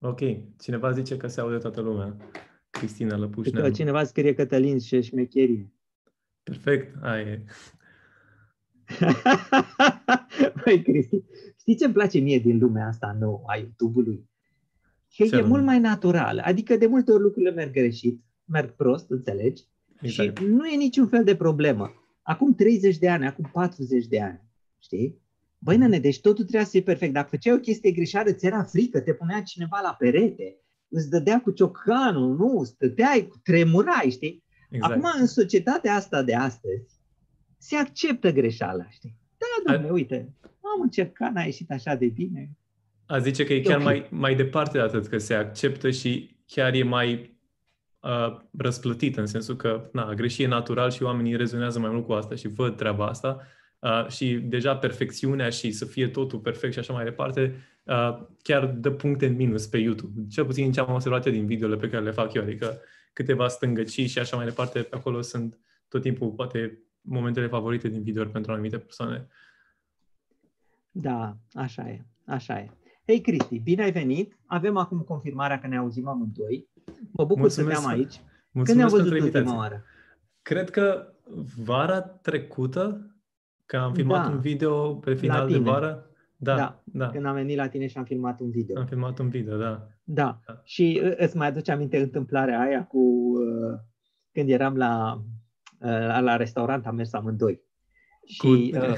Ok. Cineva zice că se aude toată lumea. Cristina Lăpușneanu. Că cineva scrie Cătălin și șmecherie. Perfect. Aia e. Băi, Cristi, știi ce îmi place mie din lumea asta nouă a YouTube-ului? Că Ce e anume? mult mai natural. Adică de multe ori lucrurile merg greșit, merg prost, înțelegi? Exact. Și nu e niciun fel de problemă. Acum 30 de ani, acum 40 de ani, știi? Băi, nene, deci totul trebuia să fie perfect. Dacă făceai o chestie greșeală, ți era frică, te punea cineva la perete, îți dădea cu ciocanul, nu, stăteai, tremurai, știi? exact. Acum, în societatea asta de astăzi, se acceptă greșeala, știi? Da, domnule, uite, am încercat, n-a ieșit așa de bine. A zice că e E chiar ok. mai, mai departe de atât, că se acceptă și chiar e mai uh, răsplătit, în sensul că na, a greși e natural și oamenii rezonează mai mult cu asta și văd treaba asta. Uh, și deja perfecțiunea și să fie totul perfect și așa mai departe, uh, chiar dă puncte în minus pe YouTube. Cel puțin din ce am observat eu din videole pe care le fac eu, adică câteva stângăcii și așa mai departe, acolo sunt tot timpul poate momentele favorite din video pentru anumite persoane. Da, așa e, așa e. Hei, Cristi, bine ai venit. Avem acum confirmarea că ne auzim amândoi. Mă bucur Mulțumesc. să te am aici. Când Mulțumesc ne-am văzut pentru ultima invitație. oară? Cred că vara trecută, că am filmat Da. un video pe final de tine. vară. Da, Da. da. da. Când am venit la tine și am filmat un video. Am filmat un video, da. Da. Da. Și uh, îți mai aduce aminte întâmplarea aia cu uh, când eram la, uh, la restaurant, am mers amândoi. Și Cu- uh,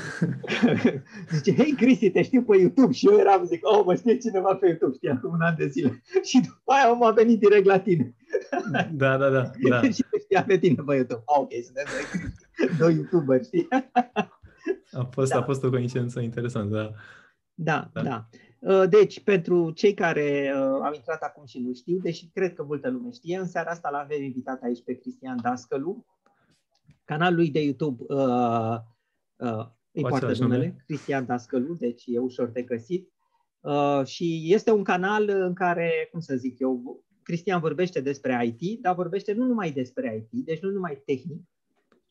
zice, hei Cristi, te știu pe YouTube. Și eu eram, zic, oh, mă știe cineva pe YouTube, știa acum un an de zile. Și după aia om a venit direct la tine. Da, da, da, da. și te știa pe tine pe YouTube. Ah, ok, suntem doi Cristi, doi YouTuberi, știi? A fost, Da. a fost o coincidență interesantă, da. Da, Da. da. Uh, Deci, pentru cei care uh, au intrat acum și nu știu, deși cred că multă lume știe, în seara asta l-avem invitat aici pe Cristian Dascălu. Canalul lui de YouTube uh, uh, îi Cu poartă același numele, nume. Cristian Dascălu, deci e ușor de găsit. Uh, și este un canal în care, cum să zic eu, Cristian vorbește despre IT, dar vorbește nu numai despre IT, deci nu numai tehnic,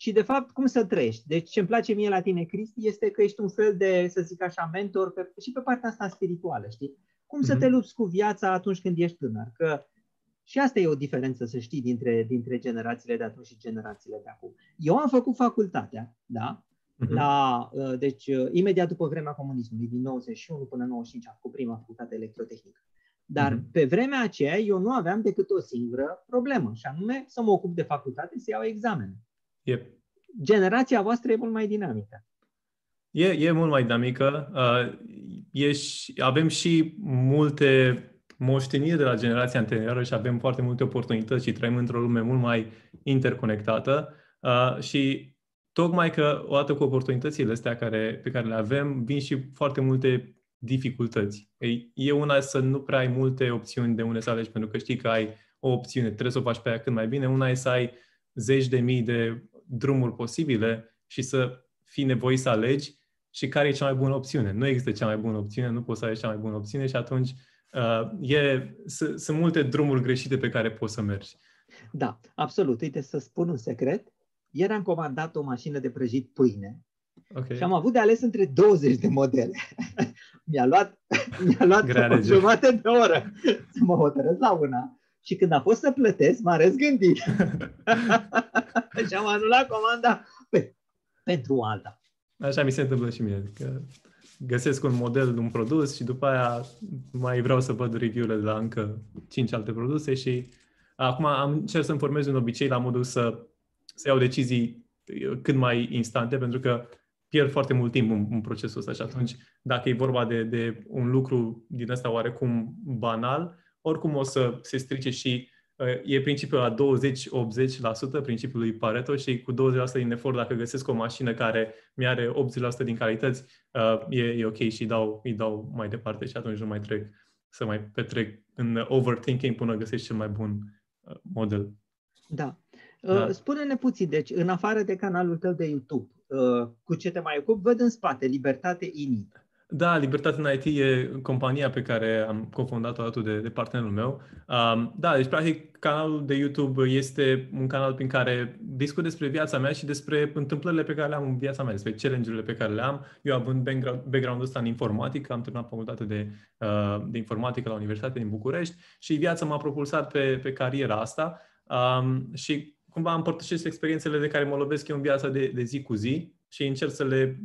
ci de fapt cum să trăiești. Deci ce îmi place mie la tine, Cristi, este că ești un fel de, să zic așa, mentor pe, și pe partea asta spirituală, știi? Cum să Mhm. te lupți cu viața atunci când ești tânăr. Că și asta e o diferență, să știi, dintre, dintre generațiile de atunci și generațiile de acum. Eu am făcut facultatea, da? Mhm. La, uh, deci, uh, imediat după vremea comunismului, din 91 până în 95, am făcut prima facultate electrotehnică. Dar Mhm. pe vremea aceea eu nu aveam decât o singură problemă, și anume să mă ocup de facultate, să iau examene. E, Generația voastră e mult mai dinamică. e, e mult mai dinamică. Uh, e și, avem și multe moșteniri de la generația anterioară și avem foarte multe oportunități și trăim într-o lume mult mai interconectată uh, și tocmai că odată cu oportunitățile astea care, pe care le avem, vin și foarte multe dificultăți. Ei, e una să nu prea ai multe opțiuni de unde să alegi, pentru că știi că ai o opțiune, trebuie să o faci pe aia cât mai bine. Una e să ai zeci de mii de drumuri posibile și să fii nevoit să alegi și care e cea mai bună opțiune. Nu există cea mai bună opțiune, nu poți să alegi cea mai bună opțiune și atunci uh, e, s- sunt multe drumuri greșite pe care poți să mergi. Da, absolut. Uite, să spun un secret. Ieri am comandat o mașină de prăjit pâine Okay. și am avut de ales între 20 de modele. mi-a luat, mi-a luat Grea o alegere. jumătate de oră să mă hotărăsc la una. Și când a fost să plătesc, m-a răzgândit. și am anulat comanda pe, pentru alta. Așa mi se întâmplă și mie. Că găsesc un model de un produs și după aia mai vreau să văd review-urile de la încă 5 alte produse și acum am încerc să-mi formez un obicei la modul să, să iau decizii uh, cât mai instante, pentru că pierd foarte mult timp în, în procesul ăsta și atunci dacă e vorba de, de un lucru din ăsta oarecum banal, oricum o să se strice și uh, e principiul la 20-80% principiul lui Pareto și cu 20% din efort dacă găsesc o mașină care mi are 80% din calități, uh, e, e ok și îi dau, îi dau mai departe și atunci nu mai trec să mai petrec în overthinking până găsești cel mai bun uh, model. Da. Da. Uh, Spune-ne puțin, deci, în afară de canalul tău de YouTube, uh, cu ce te mai ocupi, văd în spate, Libertate INI. Da, Libertate în IT e compania pe care am cofondat-o alături de, de partenerul meu. Um, da, deci practic canalul de YouTube este un canal prin care discut despre viața mea și despre întâmplările pe care le am în viața mea, despre challenge-urile pe care le am. Eu având background-ul ăsta în informatică, am terminat facultate de, uh, de informatică la Universitatea din București și viața m-a propulsat pe, pe cariera asta um, și cumva împărtășesc experiențele de care mă lovesc eu în viața de, de zi cu zi și încerc să le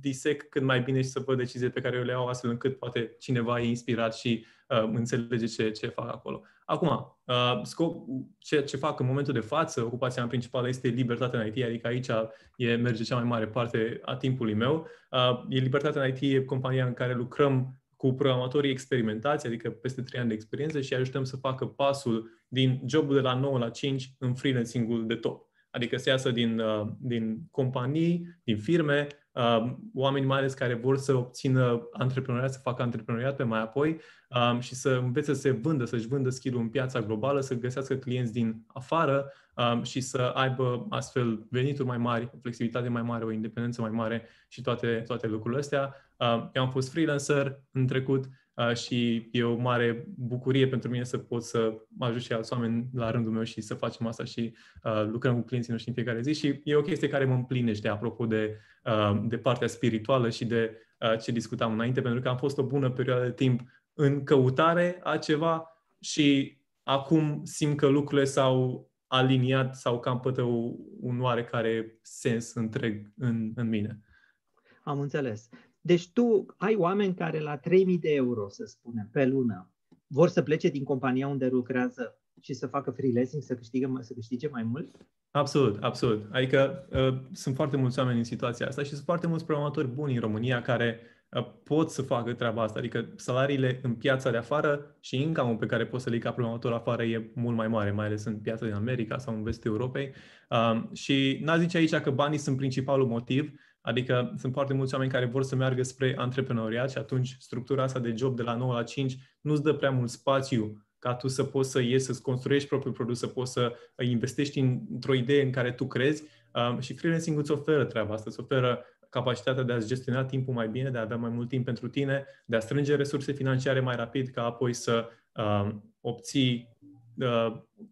disec cât mai bine și să văd deciziile pe care eu le iau astfel încât poate cineva e inspirat și uh, înțelege ce, ce fac acolo. Acum, uh, scop, ce, ce fac în momentul de față, ocupația mea principală este libertatea în IT, adică aici e, merge cea mai mare parte a timpului meu. Uh, e libertatea în IT, e compania în care lucrăm cu programatorii experimentați, adică peste 3 ani de experiență și ajutăm să facă pasul din jobul de la 9 la 5 în freelancing-ul de top. Adică să iasă din, uh, din companii, din firme, uh, oameni mai ales care vor să obțină antreprenoriat, să facă antreprenoriat pe mai apoi um, și să învețe să se vândă, să-și vândă skill în piața globală, să găsească clienți din afară um, și să aibă astfel venituri mai mari, o flexibilitate mai mare, o independență mai mare și toate, toate lucrurile astea. Um, eu am fost freelancer în trecut, Uh, și e o mare bucurie pentru mine să pot să mă ajut și alți oameni la rândul meu și să facem asta și uh, lucrăm cu clienții noștri în fiecare zi și e o chestie care mă împlinește apropo de, uh, de partea spirituală și de uh, ce discutam înainte, pentru că am fost o bună perioadă de timp în căutare a ceva și acum simt că lucrurile s-au aliniat sau că am pătă un oarecare sens întreg în, în mine. Am înțeles. Deci tu ai oameni care la 3000 de euro, să spunem, pe lună, vor să plece din compania unde lucrează și să facă freelancing, să câștige, să câștige mai mult? Absolut, absolut. Adică uh, sunt foarte mulți oameni în situația asta și sunt foarte mulți programatori buni în România care uh, pot să facă treaba asta. Adică salariile în piața de afară și income pe care poți să le iei ca programator afară e mult mai mare, mai ales în piața din America sau în vestul Europei. Uh, și n-a zice aici că banii sunt principalul motiv, Adică sunt foarte mulți oameni care vor să meargă spre antreprenoriat și atunci structura asta de job de la 9 la 5 nu-ți dă prea mult spațiu ca tu să poți să ieși, să-ți construiești propriul produs, să poți să investești într-o idee în care tu crezi um, și freelancing îți oferă treaba asta, îți oferă capacitatea de a-ți gestiona timpul mai bine, de a avea mai mult timp pentru tine, de a strânge resurse financiare mai rapid, ca apoi să um, obții Uh,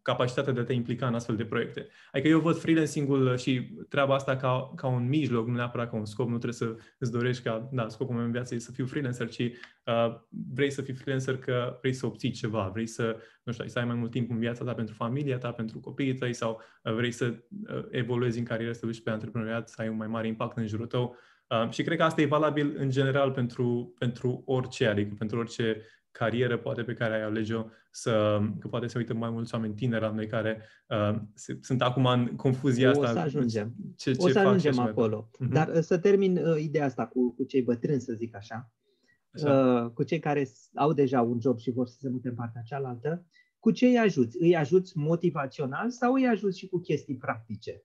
capacitatea de a te implica în astfel de proiecte. Adică eu văd freelancing-ul și treaba asta ca, ca un mijloc, nu neapărat ca un scop. Nu trebuie să îți dorești ca, da, scopul meu în viață e să fiu freelancer, ci uh, vrei să fii freelancer că vrei să obții ceva, vrei să, nu știu, să ai mai mult timp în viața ta pentru familia ta, pentru copiii tăi sau uh, vrei să uh, evoluezi în carieră, să duci pe antreprenoriat, să ai un mai mare impact în jurul tău. Uh, și cred că asta e valabil în general pentru, pentru orice, adică pentru orice carieră poate pe care ai alege-o, să, că poate se uită mai mulți oameni tineri la noi care uh, se, sunt acum în confuzia asta. O să ajungem. Ce, ce o să ajungem acolo. Uh-huh. Dar uh, să termin uh, ideea asta cu, cu cei bătrâni, să zic așa, așa. Uh, cu cei care au deja un job și vor să se mute în partea cealaltă, cu ce îi ajuți? Îi ajuți motivațional sau îi ajuți și cu chestii practice?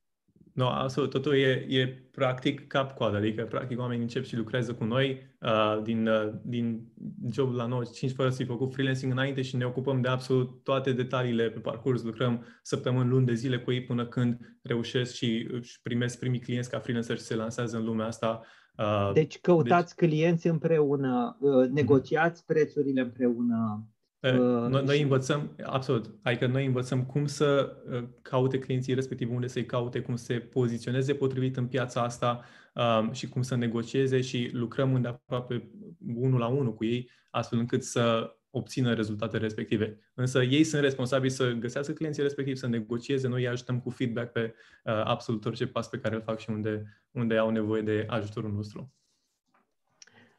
Nu, no, absolut. Totul e, e practic cap-coadă, adică practic oamenii încep și lucrează cu noi uh, din, uh, din job la 95 fără să-i făcut freelancing înainte și ne ocupăm de absolut toate detaliile pe parcurs. Lucrăm săptămâni, luni de zile cu ei până când reușesc și își primesc primii clienți ca freelancer și se lansează în lumea asta. Uh, deci căutați deci... clienți împreună, uh, negociați prețurile împreună, Uh, noi, noi învățăm, absolut, adică noi învățăm cum să uh, caute clienții respectiv, unde să-i caute, cum să se poziționeze potrivit în piața asta um, și cum să negocieze și lucrăm îndeaproape unul la unul cu ei, astfel încât să obțină rezultate respective. Însă ei sunt responsabili să găsească clienții respectiv, să negocieze, noi îi ajutăm cu feedback pe uh, absolut orice pas pe care îl fac și unde, unde au nevoie de ajutorul nostru.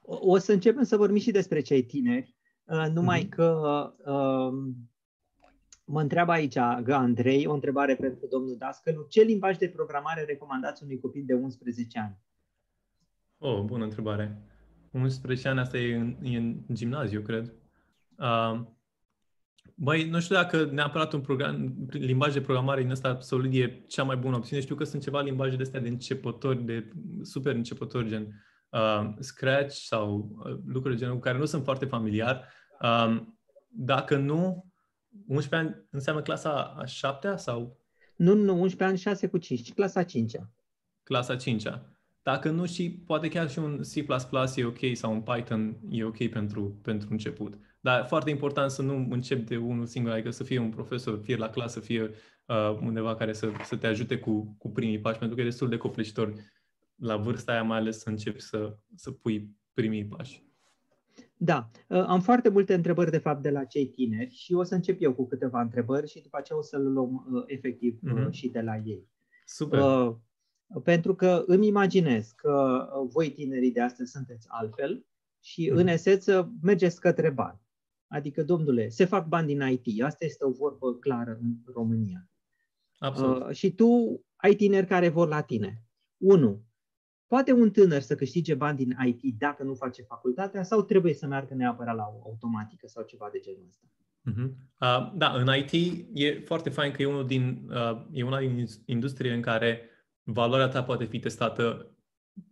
O, o să începem să vorbim și despre cei tineri, Uh, numai mm-hmm. că uh, mă întreabă aici Andrei, o întrebare pentru domnul Dascălu. Ce limbaj de programare recomandați unui copil de 11 ani? Oh, bună întrebare. 11 ani, asta e în, e în gimnaziu, cred. Uh, băi, nu știu dacă neapărat un program, limbaj de programare din ăsta solid e cea mai bună opțiune. Știu că sunt ceva limbaje de astea de începători, de super începători, gen uh, Scratch sau uh, lucruri de genul care nu sunt foarte familiar. Um, dacă nu, 11 ani înseamnă clasa a 7 sau? Nu, nu, 11 ani, 6 cu 5, clasa 5 Clasa 5 uh, Dacă nu și poate chiar și un C++ e ok sau un Python e ok pentru, pentru început. Dar foarte important să nu încep de unul singur, adică să fie un profesor, fie la clasă, fie uh, undeva care să, să te ajute cu, cu primii pași, pentru că e destul de copleșitor la vârsta aia, mai ales să începi să, să pui primii pași. Da, uh, am foarte multe întrebări de fapt de la cei tineri și o să încep eu cu câteva întrebări și după aceea o să le luăm uh, efectiv mm-hmm. și de la ei. Super. Uh, pentru că îmi imaginez că voi tinerii de astăzi sunteți altfel și mm-hmm. în esență mergeți către bani. Adică, domnule, se fac bani din IT. Asta este o vorbă clară în România. Absolut. Uh, și tu ai tineri care vor la tine. Unu, poate un tânăr să câștige bani din IT dacă nu face facultatea sau trebuie să meargă neapărat la o automatică sau ceva de genul ăsta? Uh-huh. Uh, da, în IT e foarte fain că e, unul din, uh, e una din industrie în care valoarea ta poate fi testată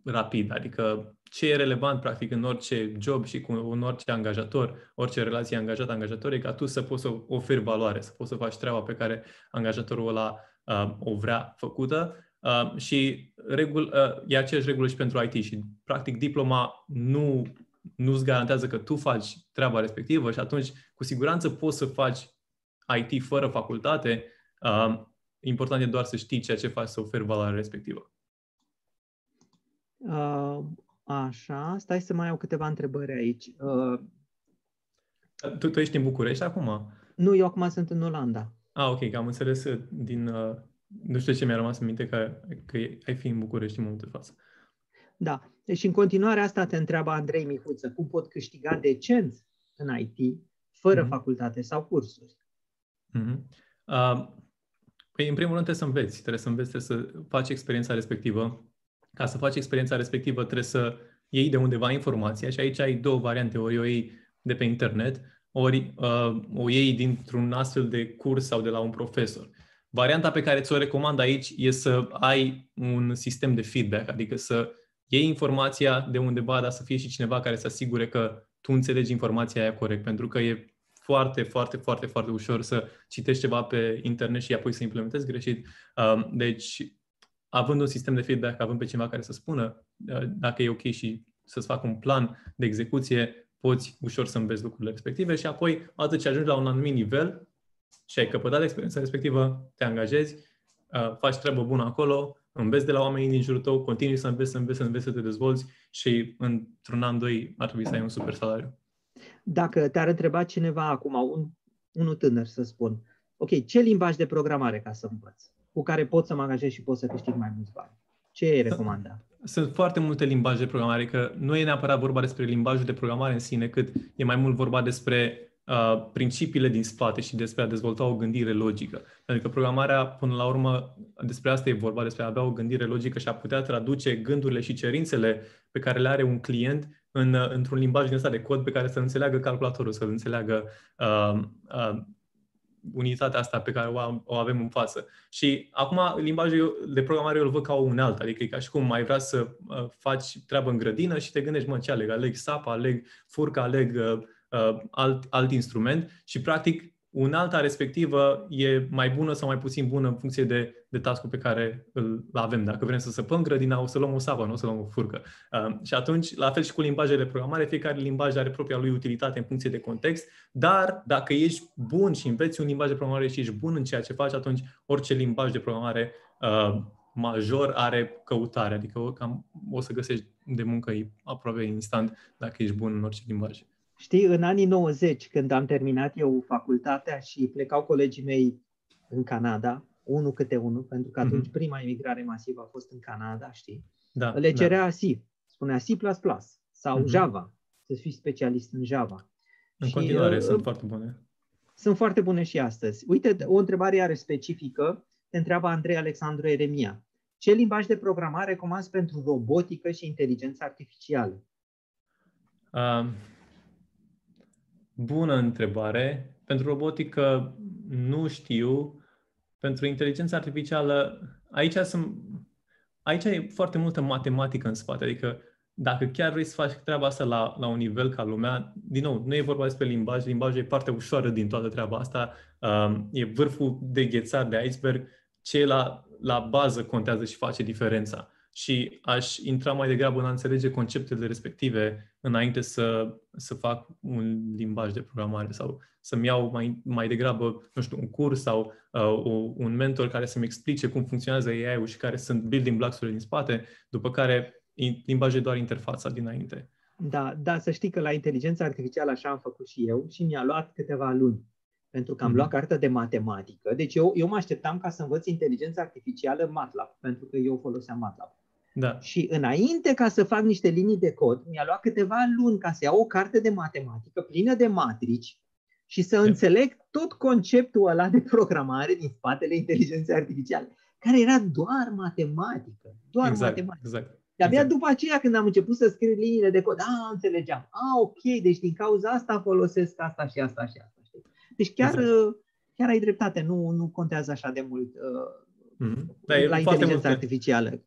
rapid, adică ce e relevant practic în orice job și cu în orice angajator, orice relație angajat-angajator, e ca tu să poți să oferi valoare, să poți să faci treaba pe care angajatorul ăla uh, o vrea făcută uh, și regul, uh, e aceeași regulă și pentru IT și practic diploma nu nu-ți garantează că tu faci treaba respectivă și atunci cu siguranță poți să faci IT fără facultate. Uh, important e doar să știi ceea ce faci să oferi valoarea respectivă. Uh, așa, stai să mai au câteva întrebări aici. Uh, tu, tu ești în București acum? Nu, eu acum sunt în Olanda. Ah, ok, că am înțeles din... Uh, nu știu ce mi-a rămas în minte că, că ai fi în București în momentul de față. Da. Deci în continuare asta te întreabă Andrei Mihuță. Cum pot câștiga decent în IT fără mm-hmm. facultate sau cursuri? Mm-hmm. Uh, păi, în primul rând trebuie să înveți. Trebuie să înveți, trebuie să faci experiența respectivă ca să faci experiența respectivă, trebuie să iei de undeva informația și aici ai două variante. Ori o iei de pe internet, ori uh, o iei dintr-un astfel de curs sau de la un profesor. Varianta pe care ți-o recomand aici e să ai un sistem de feedback, adică să iei informația de undeva, dar să fie și cineva care să asigure că tu înțelegi informația aia corect, pentru că e foarte, foarte, foarte, foarte ușor să citești ceva pe internet și apoi să implementezi greșit. Uh, deci având un sistem de feedback, având pe cineva care să spună uh, dacă e ok și să-ți facă un plan de execuție, poți ușor să înveți lucrurile respective și apoi, atât ce ajungi la un anumit nivel și ai căpătat experiența respectivă, te angajezi, uh, faci treabă bună acolo, înveți de la oamenii din jurul tău, continui să înveți, să înveți, să înveți, să te dezvolți și într-un an, doi ar trebui să ai un super salariu. Dacă te-ar întreba cineva acum, un, unul tânăr să spun, ok, ce limbaj de programare ca să învăț? cu care pot să mă angajez și pot să câștig mai mulți bani. Ce e recomanda? Sunt foarte multe limbaje de programare, că nu e neapărat vorba despre limbajul de programare în sine, cât e mai mult vorba despre uh, principiile din spate și despre a dezvolta o gândire logică. Pentru că programarea, până la urmă, despre asta e vorba, despre a avea o gândire logică și a putea traduce gândurile și cerințele pe care le are un client în, într-un limbaj din ăsta de cod pe care să înțeleagă calculatorul, să înțeleagă uh, uh, unitatea asta pe care o avem în față. Și acum limbajul de programare eu îl văd ca o unealtă, adică e ca și cum mai vrea să uh, faci treabă în grădină și te gândești, mă, ce aleg? Aleg sapa, aleg furca, aleg uh, uh, alt, alt instrument și practic unalta respectivă e mai bună sau mai puțin bună în funcție de, de task pe care îl avem. Dacă vrem să săpăm grădina, o să luăm o sapă, nu o să luăm o furcă. Uh, și atunci, la fel și cu limbajele de programare, fiecare limbaj are propria lui utilitate în funcție de context, dar dacă ești bun și înveți un limbaj de programare și ești bun în ceea ce faci, atunci orice limbaj de programare uh, major are căutare, adică cam o să găsești de muncă aproape instant dacă ești bun în orice limbaj. Știi, în anii 90, când am terminat eu facultatea și plecau colegii mei în Canada, unul câte unul, pentru că atunci mm-hmm. prima emigrare masivă a fost în Canada, știi? Da, Le cerea da. C, spunea C++ sau mm-hmm. Java, să fii specialist în Java. În și, continuare uh, sunt foarte bune. Sunt foarte bune și astăzi. Uite, o întrebare iară specifică, te întreabă Andrei Alexandru Eremia. Ce limbaj de programare recomanzi pentru robotică și inteligență artificială? Uh, Bună întrebare. Pentru robotică nu știu. Pentru inteligența artificială, aici, sunt, aici e foarte multă matematică în spate. Adică dacă chiar vrei să faci treaba asta la, la un nivel ca lumea, din nou, nu e vorba despre limbaj, limbajul e partea ușoară din toată treaba asta, um, e vârful de ghețar de iceberg, ce la, la bază contează și face diferența. Și aș intra mai degrabă în a înțelege conceptele respective înainte să, să fac un limbaj de programare sau să-mi iau mai, mai degrabă, nu știu, un curs sau uh, un mentor care să-mi explice cum funcționează AI-ul și care sunt building blocks-urile din spate, după care limbajul e doar interfața dinainte. Da, da, să știi că la inteligența artificială așa am făcut și eu și mi-a luat câteva luni pentru că am mm-hmm. luat cartea de matematică. Deci eu, eu mă așteptam ca să învăț inteligența artificială MATLAB, pentru că eu foloseam MATLAB. Da. Și înainte ca să fac niște linii de cod, mi-a luat câteva luni ca să iau o carte de matematică plină de matrici și să yeah. înțeleg tot conceptul ăla de programare din spatele inteligenței artificiale, care era doar matematică. Doar exact, matematică. Exact. De abia exact. după aceea, când am început să scriu liniile de cod, a, înțelegeam. A, ok, deci din cauza asta folosesc asta și asta și asta. Știi? Deci chiar, exact. chiar ai dreptate, nu, nu contează așa de mult uh, mm-hmm. la inteligența artificială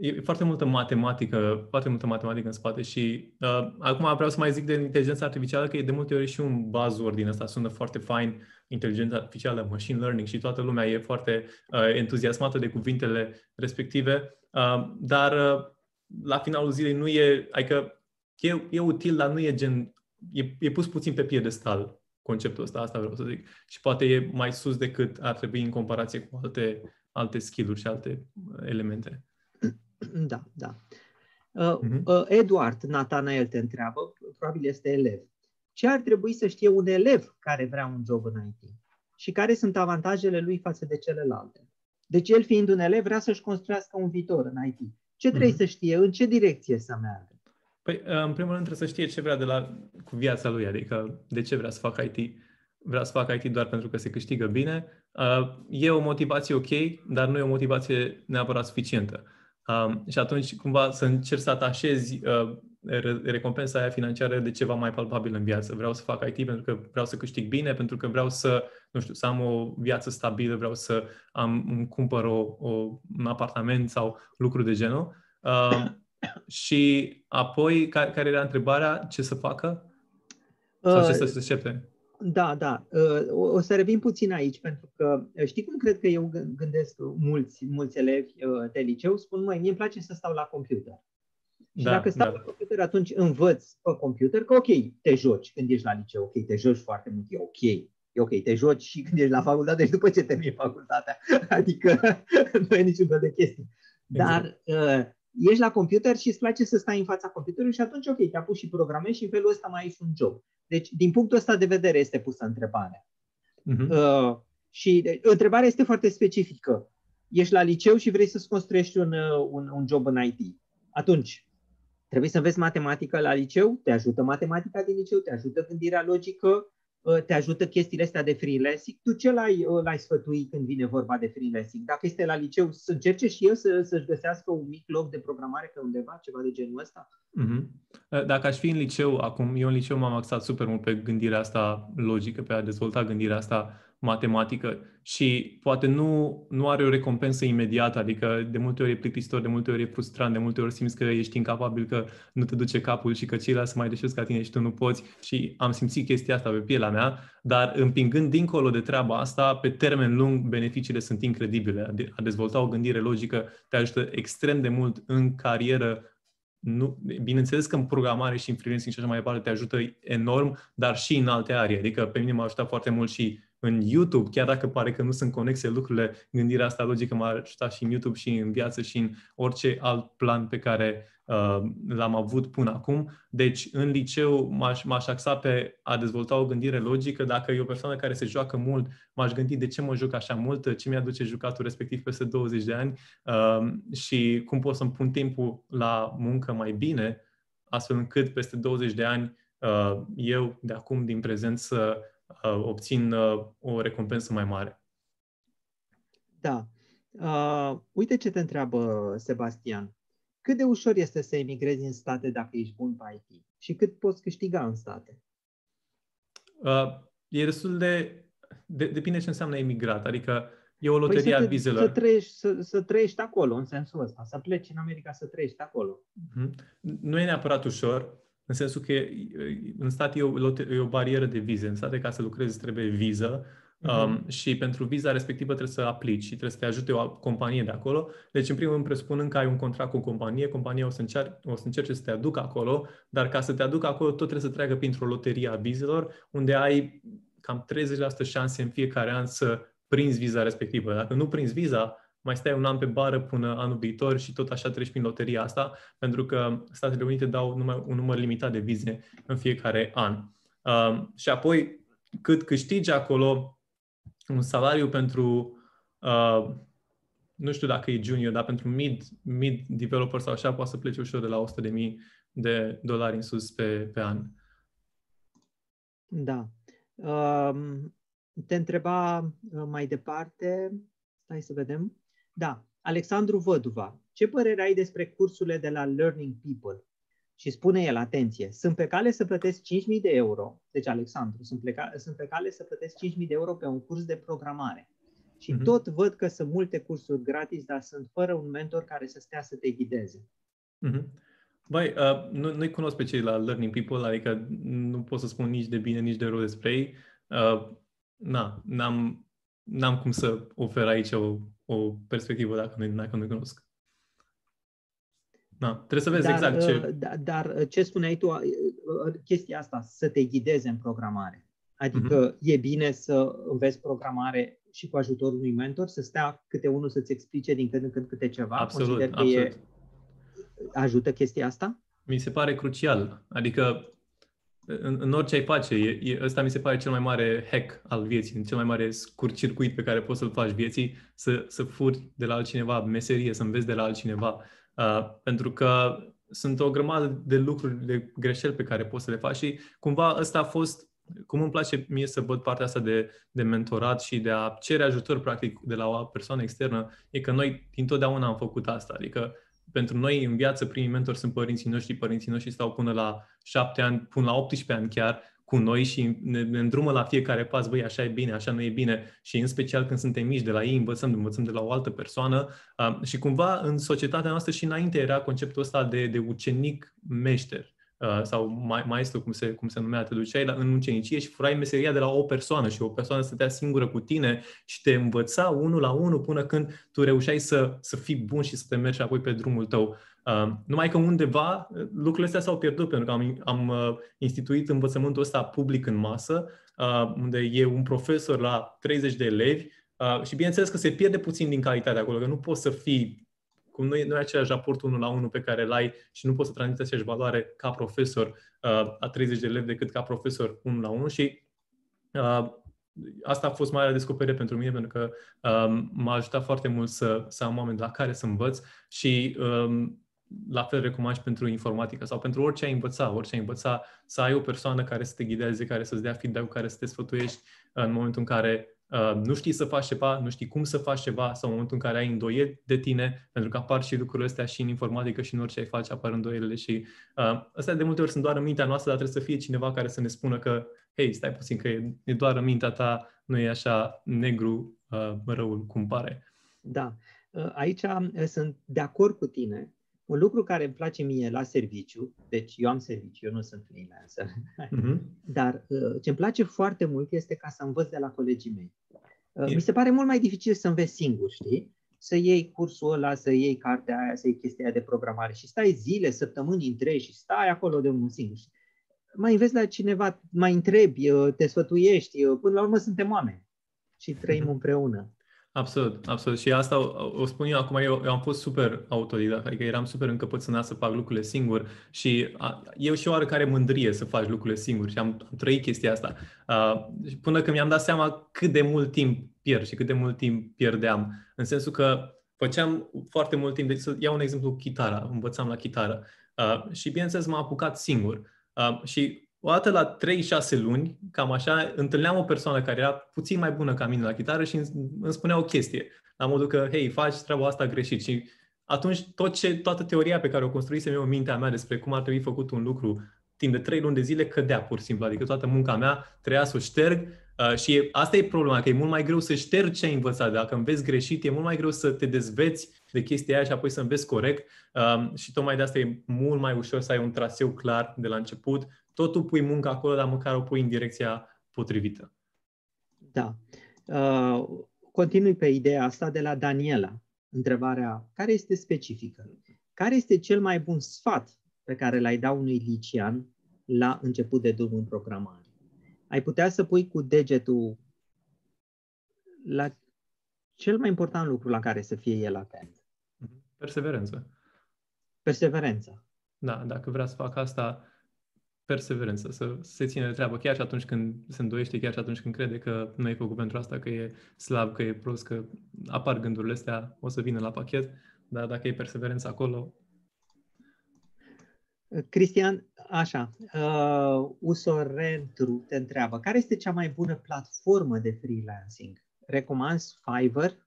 e foarte multă matematică, foarte multă matematică în spate și uh, acum vreau să mai zic de inteligența artificială că e de multe ori și un buzzword din asta, sună foarte fain, inteligența artificială, machine learning și toată lumea e foarte uh, entuziasmată de cuvintele respective, uh, dar uh, la finalul zilei nu e, adică e, e util, dar nu e gen, e, e pus puțin pe piedestal conceptul ăsta, asta vreau să zic. Și poate e mai sus decât ar trebui în comparație cu alte, alte skill-uri și alte elemente. Da, da. Uh, uh-huh. uh, Eduard Natanael te întreabă, probabil este elev. Ce ar trebui să știe un elev care vrea un job în IT? Și care sunt avantajele lui față de celelalte? Deci el fiind un elev vrea să-și construiască un viitor în IT. Ce trebuie uh-huh. să știe? În ce direcție să meargă? Păi, uh, în primul rând trebuie să știe ce vrea de la, cu viața lui, adică de ce vrea să facă IT. Vrea să facă IT doar pentru că se câștigă bine. Uh, e o motivație ok, dar nu e o motivație neapărat suficientă. Um, și atunci cumva să încerci să atașezi uh, recompensa aia financiară de ceva mai palpabil în viață. Vreau să fac IT pentru că vreau să câștig bine, pentru că vreau să, nu știu, să am o viață stabilă, vreau să am, îmi cumpăr o, o, un apartament sau lucruri de genul. Uh, și apoi, care, care era întrebarea? Ce să facă? Sau ce uh, să se aștepte? Da, da. Uh, o să revin puțin aici, pentru că uh, știi cum cred că eu gândesc mulți, mulți elevi uh, de liceu? Spun, măi, mie îmi place să stau la computer. Și da, dacă stau da. la computer, atunci învăț pe computer că ok, te joci când ești la liceu, ok, te joci foarte mult, e ok. E ok, te joci și când ești la facultate și după ce termini facultatea. Adică nu e niciun fel de chestie. Exact. Dar uh, ești la computer și îți place să stai în fața computerului și atunci ok, te pus și programezi și în felul ăsta mai ai și un job. Deci, din punctul ăsta de vedere este pusă întrebarea. Uh-huh. Uh, și de, întrebarea este foarte specifică. Ești la liceu și vrei să-ți construiești un, uh, un, un job în IT. Atunci, trebuie să înveți matematică la liceu, te ajută matematica din liceu, te ajută gândirea logică, uh, te ajută chestiile astea de freelancing. Tu ce l-ai, uh, l-ai sfătui când vine vorba de freelancing? Dacă este la liceu, să încerce și el să, să-și găsească un mic loc de programare pe undeva, ceva de genul ăsta? Uh-huh. Dacă aș fi în liceu acum, eu în liceu m-am axat super mult pe gândirea asta logică, pe a dezvolta gândirea asta matematică și poate nu, nu are o recompensă imediată, adică de multe ori e plictisitor, de multe ori e frustrant, de multe ori simți că ești incapabil, că nu te duce capul și că ceilalți se mai deșesc ca tine și tu nu poți și am simțit chestia asta pe pielea mea, dar împingând dincolo de treaba asta, pe termen lung, beneficiile sunt incredibile. A dezvolta o gândire logică te ajută extrem de mult în carieră nu, bineînțeles că în programare și în freelancing și așa mai departe te ajută enorm, dar și în alte arii. Adică pe mine m-a ajutat foarte mult și în YouTube, chiar dacă pare că nu sunt conexe lucrurile, gândirea asta logică m-a ajutat și în YouTube și în viață și în orice alt plan pe care uh, l-am avut până acum. Deci, în liceu m-aș, m-aș axa pe a dezvolta o gândire logică. Dacă e o persoană care se joacă mult, m-aș gândi de ce mă joc așa mult, ce mi-aduce jucatul respectiv peste 20 de ani uh, și cum pot să-mi pun timpul la muncă mai bine, astfel încât peste 20 de ani uh, eu, de acum, din prezent, să uh, obțin uh, o recompensă mai mare. Da. Uh, uite ce te întreabă Sebastian. Cât de ușor este să emigrezi în state dacă ești bun pe IT? Și cât poți câștiga în state? Uh, e destul de, de... Depinde ce înseamnă emigrat. Adică e o loterie păi a vizelor. Să trăiești, să, să trăiești acolo, în sensul ăsta. Să pleci în America să trăiești acolo. Uh-huh. Nu e neapărat ușor. În sensul că în stat e o, e o barieră de vize. În state ca să lucrezi trebuie viză. Um, uh-huh. Și pentru viza respectivă trebuie să aplici și trebuie să te ajute o companie de acolo. Deci, în primul rând, presupunând că ai un contract cu o companie, compania o să, încer- o să încerce să te aducă acolo, dar ca să te aducă acolo, tot trebuie să treacă printr-o loterie a vizelor, unde ai cam 30% șanse în fiecare an să prinzi viza respectivă. Dacă nu prinzi viza, mai stai un an pe bară până anul viitor și tot așa treci prin loteria asta, pentru că Statele Unite dau numai un număr limitat de vize în fiecare an. Uh, și apoi, cât câștigi acolo, un salariu pentru, uh, nu știu dacă e junior, dar pentru mid, mid developer sau așa, poate să plece ușor de la 100.000 de dolari în sus pe, pe an. Da. Um, te întreba uh, mai departe, hai să vedem. Da, Alexandru Văduva, ce părere ai despre cursurile de la Learning People? Și spune el, atenție, sunt pe cale să plătesc 5.000 de euro, deci Alexandru, sunt, pleca, sunt pe cale să plătesc 5.000 de euro pe un curs de programare. Și mm-hmm. tot văd că sunt multe cursuri gratis, dar sunt fără un mentor care să stea să te ghideze. Mm-hmm. Băi, uh, nu, nu-i cunosc pe cei la Learning People, adică nu pot să spun nici de bine, nici de rău despre ei. Uh, na, n-am, n-am cum să ofer aici o, o perspectivă dacă nu, dacă nu cunosc. Da, trebuie să vezi dar, exact ce... Uh, da, dar uh, ce spuneai tu, uh, chestia asta, să te ghideze în programare. Adică uh-huh. e bine să înveți programare și cu ajutorul unui mentor, să stea câte unul să-ți explice din când în când câte ceva. Absolut, Consider că absolut. E, ajută chestia asta? Mi se pare crucial. Adică în, în orice ai face, e, e, ăsta mi se pare cel mai mare hack al vieții, cel mai mare scurt circuit pe care poți să-l faci vieții, să, să furi de la altcineva meserie, să înveți de la altcineva. Uh, pentru că sunt o grămadă de lucruri, de greșeli pe care poți să le faci și cumva ăsta a fost, cum îmi place mie să văd partea asta de, de mentorat și de a cere ajutor practic de la o persoană externă, e că noi dintotdeauna am făcut asta. Adică pentru noi în viață primii mentori sunt părinții noștri, părinții noștri stau până la șapte ani, până la 18 ani chiar cu noi și ne, ne îndrumă la fiecare pas, băi, așa e bine, așa nu e bine. Și în special când suntem mici de la ei, învățăm, învățăm de la o altă persoană. Uh, și cumva în societatea noastră și înainte era conceptul ăsta de, de ucenic meșter. uh, sau mai, maestru, cum se, cum se numea, te duceai la, în ucenicie și furai meseria de la o persoană și o persoană stătea singură cu tine și te învăța unul la unul până când tu reușeai să, să fii bun și să te mergi apoi pe drumul tău. Uh, numai că undeva uh, lucrurile astea s-au pierdut pentru că am, am uh, instituit învățământul ăsta public în masă, uh, unde e un profesor la 30 de elevi uh, și bineînțeles că se pierde puțin din calitate acolo, că nu poți să fii cum nu e, nu e același raport unul la unul pe care îl ai și nu poți să transmiți aceeași valoare ca profesor uh, a 30 de elevi decât ca profesor unul la unul și uh, asta a fost marea descoperire pentru mine pentru că um, m-a ajutat foarte mult să, să am oameni la care să învăț și um, la fel recomand și pentru informatică sau pentru orice ai învăța, orice ai învăța, să ai o persoană care să te ghideze, care să-ți dea feedback, care să te sfătuiești în momentul în care uh, nu știi să faci ceva, nu știi cum să faci ceva sau în momentul în care ai îndoieli de tine, pentru că apar și lucrurile astea și în informatică și în orice ai face apar îndoielile și uh, astea de multe ori sunt doar în mintea noastră, dar trebuie să fie cineva care să ne spună că, hei, stai puțin, că e, e doar în mintea ta, nu e așa negru uh, răul cum pare. Da. Uh, aici uh, sunt de acord cu tine un lucru care îmi place mie la serviciu, deci eu am serviciu, eu nu sunt freelancer, uh-huh. dar uh, ce îmi place foarte mult este ca să învăț de la colegii mei. Uh, mi se pare mult mai dificil să înveți singur, știi? Să iei cursul ăla, să iei cartea aia, să iei chestia aia de programare și stai zile, săptămâni întregi și stai acolo de unul singur. Mai înveți la cineva, mai întrebi, uh, te sfătuiești, până la urmă suntem oameni și trăim uh-huh. împreună. Absolut, absolut. Și asta o, o spun eu acum, eu, eu am fost super autodidact, adică eram super încăpățânat să fac lucrurile singur și a, eu și oarecare mândrie să faci lucrurile singur și am, am trăit chestia asta. Uh, până când mi-am dat seama cât de mult timp pierd și cât de mult timp pierdeam. În sensul că făceam foarte mult timp, deci să iau un exemplu, chitara, învățam la chitară. Uh, și bineînțeles m-am apucat singur. Uh, și o dată la 3-6 luni, cam așa, întâlneam o persoană care era puțin mai bună ca mine la chitară și îmi spunea o chestie. La modul că, hei, faci treaba asta greșit. Și atunci tot ce, toată teoria pe care o construisem eu în mintea mea despre cum ar trebui făcut un lucru timp de 3 luni de zile cădea pur și simplu. Adică toată munca mea trebuia să o șterg uh, și e, asta e problema, că e mult mai greu să ștergi ce ai învățat. Dacă înveți greșit, e mult mai greu să te dezveți de chestia aia și apoi să înveți corect. Uh, și tocmai de asta e mult mai ușor să ai un traseu clar de la început tot tu pui munca acolo, dar măcar o pui în direcția potrivită. Da. Uh, continui pe ideea asta de la Daniela. Întrebarea, care este specifică? Care este cel mai bun sfat pe care l-ai da unui licean la început de drum în programare? Ai putea să pui cu degetul la cel mai important lucru la care să fie el atent. Perseverență. Perseverența. Da, dacă vrea să facă asta, perseverență, să se ține de treabă, chiar și atunci când se îndoiește, chiar și atunci când crede că nu e făcut pentru asta, că e slab, că e prost, că apar gândurile astea, o să vină la pachet, dar dacă e perseverență acolo... Cristian, așa, uh, Usorentru te întreabă, care este cea mai bună platformă de freelancing? Recomanzi Fiverr?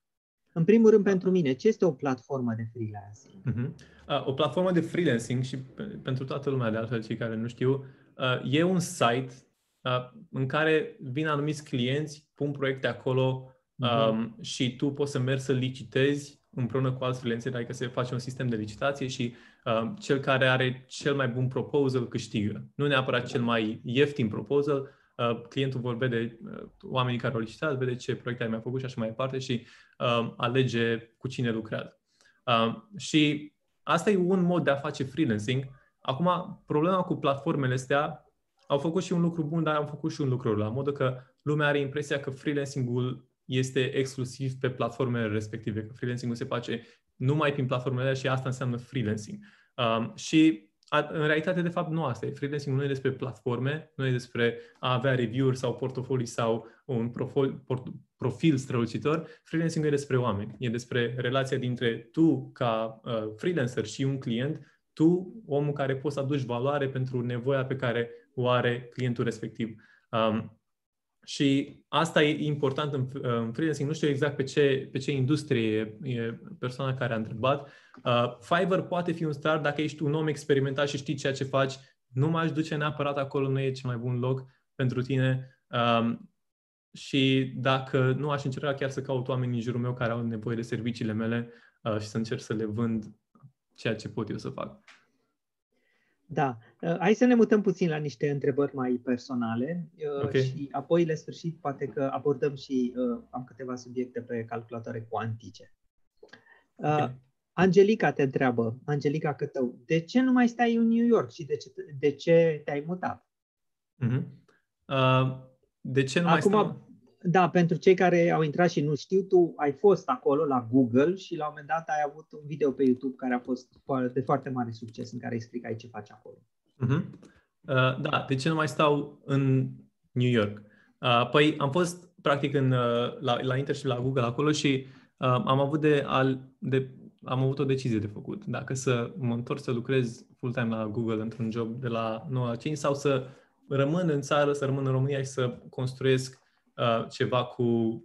În primul rând, pentru mine, ce este o platformă de freelancing? Uh-huh. Uh, o platformă de freelancing și pe, pentru toată lumea, de altfel, cei care nu știu, uh, e un site uh, în care vin anumiți clienți, pun proiecte acolo uh-huh. um, și tu poți să mergi să licitezi împreună cu alți freelanceri, adică se face un sistem de licitație și uh, cel care are cel mai bun proposal câștigă. Nu neapărat cel mai ieftin proposal, uh, clientul vor vede uh, oamenii care au licitat, vede ce proiecte ai mai făcut și așa mai departe și uh, alege cu cine lucrează. Uh, și asta e un mod de a face freelancing. Acum, problema cu platformele astea, au făcut și un lucru bun, dar au făcut și un lucru la modul că lumea are impresia că freelancing-ul este exclusiv pe platformele respective, că freelancing-ul se face numai prin platformele și asta înseamnă freelancing. Um, și în realitate, de fapt, nu asta e. Freelancing nu e despre platforme, nu e despre a avea review-uri sau portofolii sau un profil, port, profil strălucitor. Freelancing e despre oameni. E despre relația dintre tu, ca uh, freelancer, și un client, tu, omul care poți să aduci valoare pentru nevoia pe care o are clientul respectiv. Um, și asta e important în, în freelancing. Nu știu exact pe ce, pe ce industrie e, e persoana care a întrebat. Uh, Fiverr poate fi un start dacă ești un om experimentat și știi ceea ce faci. Nu m-aș duce neapărat acolo, nu e cel mai bun loc pentru tine. Um, și dacă nu aș încerca chiar să caut oameni în jurul meu care au nevoie de serviciile mele uh, și să încerc să le vând ceea ce pot eu să fac. Da. Uh, hai să ne mutăm puțin la niște întrebări mai personale uh, okay. și apoi, la sfârșit, poate că abordăm și uh, am câteva subiecte pe calculatoare cuantice. Okay. Angelica te întreabă, Angelica Cătău, de ce nu mai stai în New York și de ce, de ce te-ai mutat? Uh-huh. Uh, de ce nu Acum, mai stau? Da, pentru cei care au intrat și nu știu, tu ai fost acolo la Google și la un moment dat ai avut un video pe YouTube care a fost de foarte mare succes în care explicai ce faci acolo. Uh-huh. Uh, da, de ce nu mai stau în New York? Uh, păi am fost practic în, uh, la, la internship la Google acolo și uh, am avut de, al, de am avut o decizie de făcut. Dacă să mă întorc să lucrez full-time la Google într-un job de la 9 la 5 sau să rămân în țară, să rămân în România și să construiesc uh, ceva cu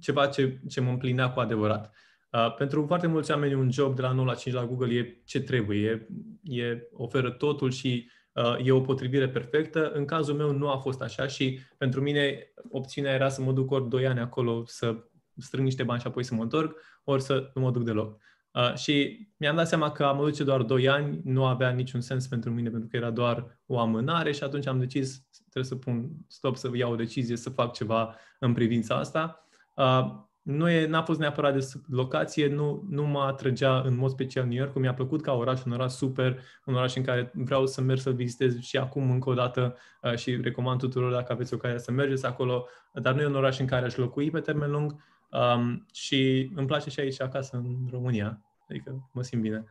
ceva ce, ce mă împlinea cu adevărat. Uh, pentru foarte mulți oameni un job de la 9 la 5 la Google e ce trebuie, e, e oferă totul și uh, e o potrivire perfectă. În cazul meu nu a fost așa și pentru mine opțiunea era să mă duc ori 2 ani acolo să strâng niște bani și apoi să mă întorc, ori să nu mă duc deloc. Uh, și mi-am dat seama că a mă duce doar 2 ani nu avea niciun sens pentru mine, pentru că era doar o amânare și atunci am decis, trebuie să pun stop, să iau o decizie, să fac ceva în privința asta. Uh, nu e, n-a fost neapărat de locație, nu, nu mă atrăgea în mod special New York, mi-a plăcut ca oraș, un oraș super, un oraș în care vreau să merg să vizitez și acum încă o dată uh, și recomand tuturor dacă aveți ocazia să mergeți acolo, dar nu e un oraș în care aș locui pe termen lung, Um, și îmi place și aici acasă, în România. Adică mă simt bine.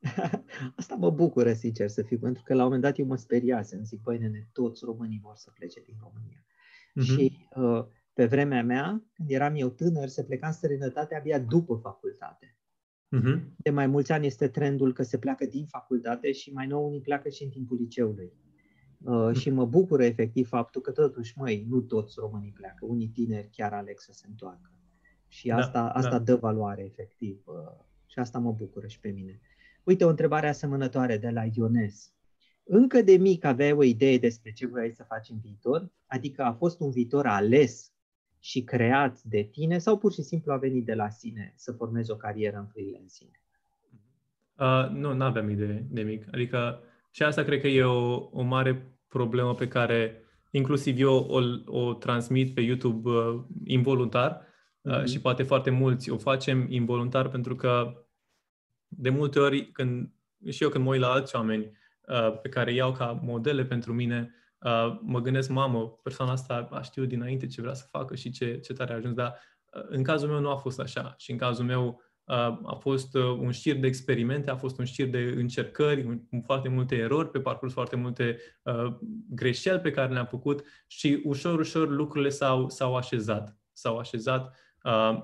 Asta mă bucură, sincer să fiu, pentru că la un moment dat eu mă speriasem. Zic, băi, nene, toți românii vor să plece din România. Uh-huh. Și uh, pe vremea mea, când eram eu tânăr, se pleca în străinătate abia după facultate. Uh-huh. De mai mulți ani este trendul că se pleacă din facultate și mai nou unii pleacă și în timpul liceului. Uh, și mă bucură efectiv faptul că totuși, măi, nu toți românii pleacă, unii tineri chiar aleg să se întoarcă. Și asta, da, asta da. dă valoare, efectiv. Uh, și asta mă bucură și pe mine. Uite, o întrebare asemănătoare de la Iones. Încă de mic aveai o idee despre ce voiai să faci în viitor? Adică a fost un viitor ales și creat de tine sau pur și simplu a venit de la sine să formezi o carieră în freelancing? Uh, nu, nu aveam idee de mic. Adică și asta cred că e o, o mare problemă pe care inclusiv eu o, o transmit pe YouTube uh, involuntar uh, mm-hmm. și poate foarte mulți o facem involuntar pentru că de multe ori când și eu când mă uit la alți oameni uh, pe care iau ca modele pentru mine, uh, mă gândesc, mamă, persoana asta a știut dinainte ce vrea să facă și ce, ce tare a ajuns, dar uh, în cazul meu nu a fost așa și în cazul meu a fost un șir de experimente, a fost un șir de încercări, foarte multe erori pe parcurs, foarte multe uh, greșeli pe care le-am făcut și ușor, ușor lucrurile s-au, s-au așezat. S-au așezat uh,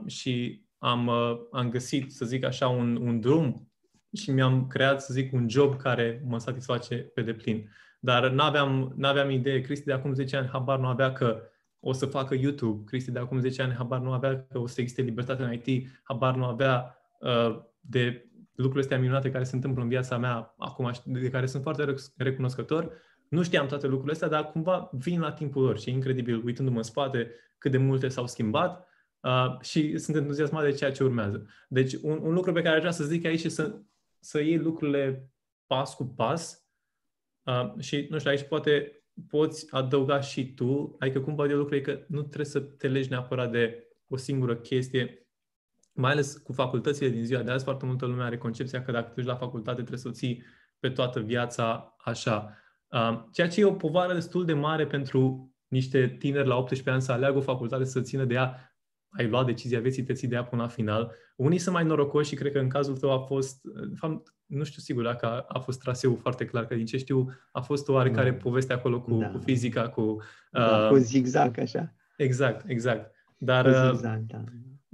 și am, uh, am găsit, să zic așa, un, un drum și mi-am creat, să zic, un job care mă satisface pe deplin. Dar n-aveam, n-aveam idee. Cristi de acum 10 ani habar nu avea că o să facă YouTube. Cristi de acum 10 ani habar nu avea că o să existe libertate în IT, habar nu avea uh, de lucrurile astea minunate care se întâmplă în viața mea acum, de care sunt foarte recunoscător. Nu știam toate lucrurile astea, dar cumva vin la timpul lor și e incredibil, uitându-mă în spate, cât de multe s-au schimbat uh, și sunt entuziasmat de ceea ce urmează. Deci un, un lucru pe care aș vrea să zic aici e să, să iei lucrurile pas cu pas uh, și, nu știu, aici poate poți adăuga și tu, adică cum văd eu lucrurile, că nu trebuie să te legi neapărat de o singură chestie, mai ales cu facultățile din ziua de azi, foarte multă lume are concepția că dacă te duci la facultate trebuie să o ții pe toată viața așa. Uh, ceea ce e o povară destul de mare pentru niște tineri la 18 ani să aleagă o facultate să țină de ea ai luat decizia vieții, te ții de ea până la final. Unii sunt mai norocoși și cred că în cazul tău a fost, de fapt, nu știu sigur dacă a, a fost traseul foarte clar, că din ce știu a fost o oarecare da. poveste acolo cu, da. cu fizica, cu... Da, uh, cu zigzag, așa. Exact, exact. Dar, cu zigzag, uh, da.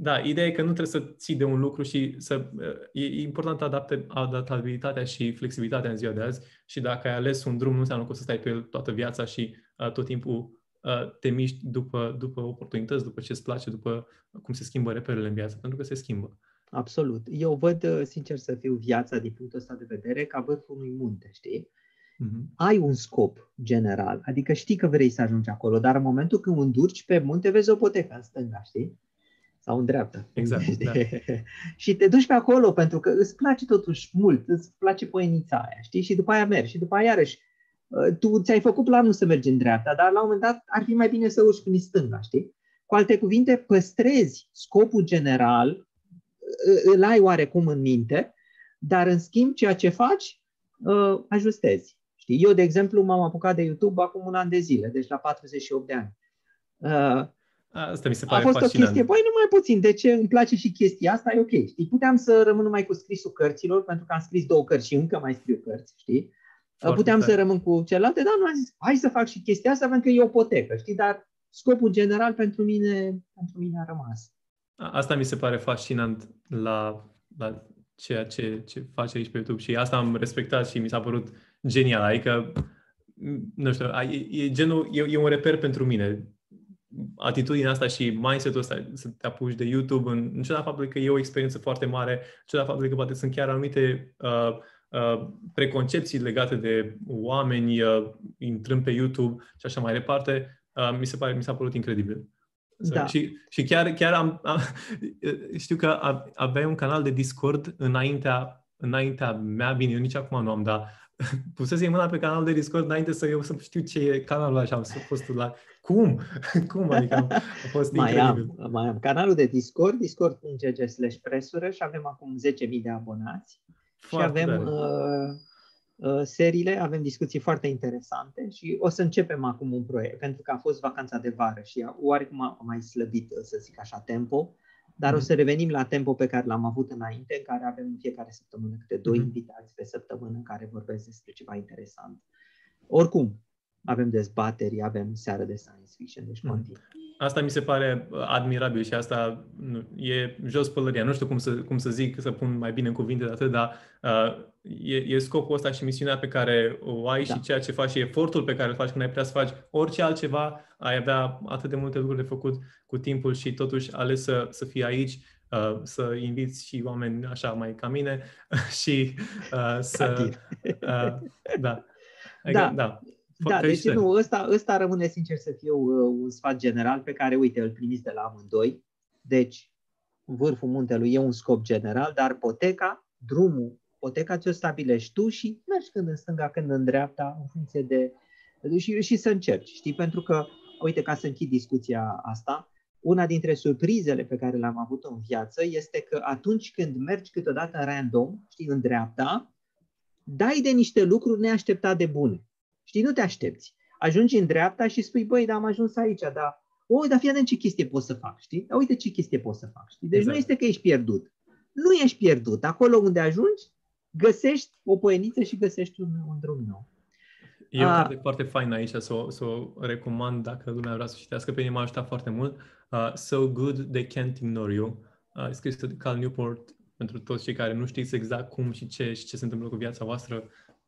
Da, ideea e că nu trebuie să ții de un lucru și să... Uh, e important adapte, adaptabilitatea și flexibilitatea în ziua de azi și dacă ai ales un drum, nu înseamnă că o să stai pe el toată viața și uh, tot timpul Uh, te miști după, după oportunități, după ce îți place, după cum se schimbă reperele în viață, pentru că se schimbă. Absolut. Eu văd, uh, sincer să fiu, viața din punctul ăsta de vedere ca vârful unui munte, știi? Mm-hmm. Ai un scop general, adică știi că vrei să ajungi acolo, dar în momentul când îndurci pe munte, vezi o potecă în stânga, știi? Sau în dreapta. Exact. Da. și te duci pe acolo pentru că îți place totuși mult, îți place poenița aia, știi? Și după aia mergi și după aia iarăși Uh, tu ți-ai făcut planul să mergi în dreapta, dar la un moment dat ar fi mai bine să urci în stânga, știi? Cu alte cuvinte, păstrezi scopul general, uh, îl ai oarecum în minte, dar în schimb ceea ce faci, uh, ajustezi. Știi? Eu, de exemplu, m-am apucat de YouTube acum un an de zile, deci la 48 de ani. Asta mi se pare A fost fascinant. o chestie, băi, nu mai puțin, de ce îmi place și chestia asta, e ok. Știi? Puteam să rămân numai cu scrisul cărților, pentru că am scris două cărți și încă mai scriu cărți, știi? Foarte Puteam tare. să rămân cu celelalte, dar nu am zis, hai să fac și chestia asta pentru că e o potecă, știi? Dar scopul general pentru mine, pentru mine a rămas. Asta mi se pare fascinant la, la ceea ce, ce faci aici pe YouTube și asta am respectat și mi s-a părut genial. Adică, nu știu, e, e genul, e, e un reper pentru mine. Atitudinea asta și mindset-ul ăsta să te apuci de YouTube, în, în ciuda faptului că e o experiență foarte mare, în ciuda faptului că poate sunt chiar anumite uh, Uh, preconcepții legate de oameni uh, intrând pe YouTube și așa mai departe, uh, mi se pare, mi s-a părut incredibil. Da. Și, și chiar, chiar am, am, știu că aveai un canal de Discord înaintea, înaintea mea, bine, eu nici acum nu am, dar pusese mâna pe canal de Discord înainte să eu să știu ce e canalul așa, am fost la... Cum? Cum? Adică a fost mai incredibil. Am, mai am canalul de Discord, discord.gg slash presură și avem acum 10.000 de abonați. Foarte și avem uh, uh, seriile, avem discuții foarte interesante și o să începem acum un proiect, pentru că a fost vacanța de vară și oarecum a mai slăbit, să zic așa, tempo, dar mm-hmm. o mhm. să revenim la tempo pe care l-am avut înainte, în care avem în fiecare săptămână câte doi mm-hmm. invitați pe săptămână care vorbesc despre ceva interesant. Oricum, avem dezbateri, avem seară de science fiction, deci mm. continuu. Asta mi se pare uh, admirabil și asta nu, e jos pălăria. Nu știu cum să, cum să zic, să pun mai bine în cuvinte de atât, dar uh, e, e scopul ăsta și misiunea pe care o ai da. și ceea ce faci și efortul pe care îl faci când ai putea să faci orice altceva, ai avea atât de multe lucruri de făcut cu timpul și totuși ales să, să fii aici, uh, să inviți și oameni așa mai ca mine și uh, să... Uh, da. Adică, da. da. Da, deci nu, ăsta, ăsta rămâne sincer să fiu uh, un sfat general pe care, uite, îl primiți de la amândoi. Deci, vârful muntelui e un scop general, dar poteca, drumul, poteca ți-o stabilești tu și mergi când în stânga, când în dreapta, în funcție de Și, și să încerci, știi? Pentru că, uite, ca să închid discuția asta, una dintre surprizele pe care le-am avut în viață este că atunci când mergi câteodată random, știi, în dreapta, dai de niște lucruri neașteptate de bune. Știi, nu te aștepți. Ajungi în dreapta și spui, băi, dar am ajuns aici, dar o, dar fii ce chestie pot să fac, știi? Dar uite ce chestie pot să fac, știi? Deci exact. nu este că ești pierdut. Nu ești pierdut. Acolo unde ajungi, găsești o poeniță și găsești un, un drum nou. E o carte foarte faină aici, să o, să o recomand dacă lumea vrea să citească. Pe mine m-a ajutat foarte mult. Uh, so Good They Can't Ignore You. Uh, scris de Cal Newport pentru toți cei care nu știți exact cum și ce și ce se întâmplă cu viața voastră.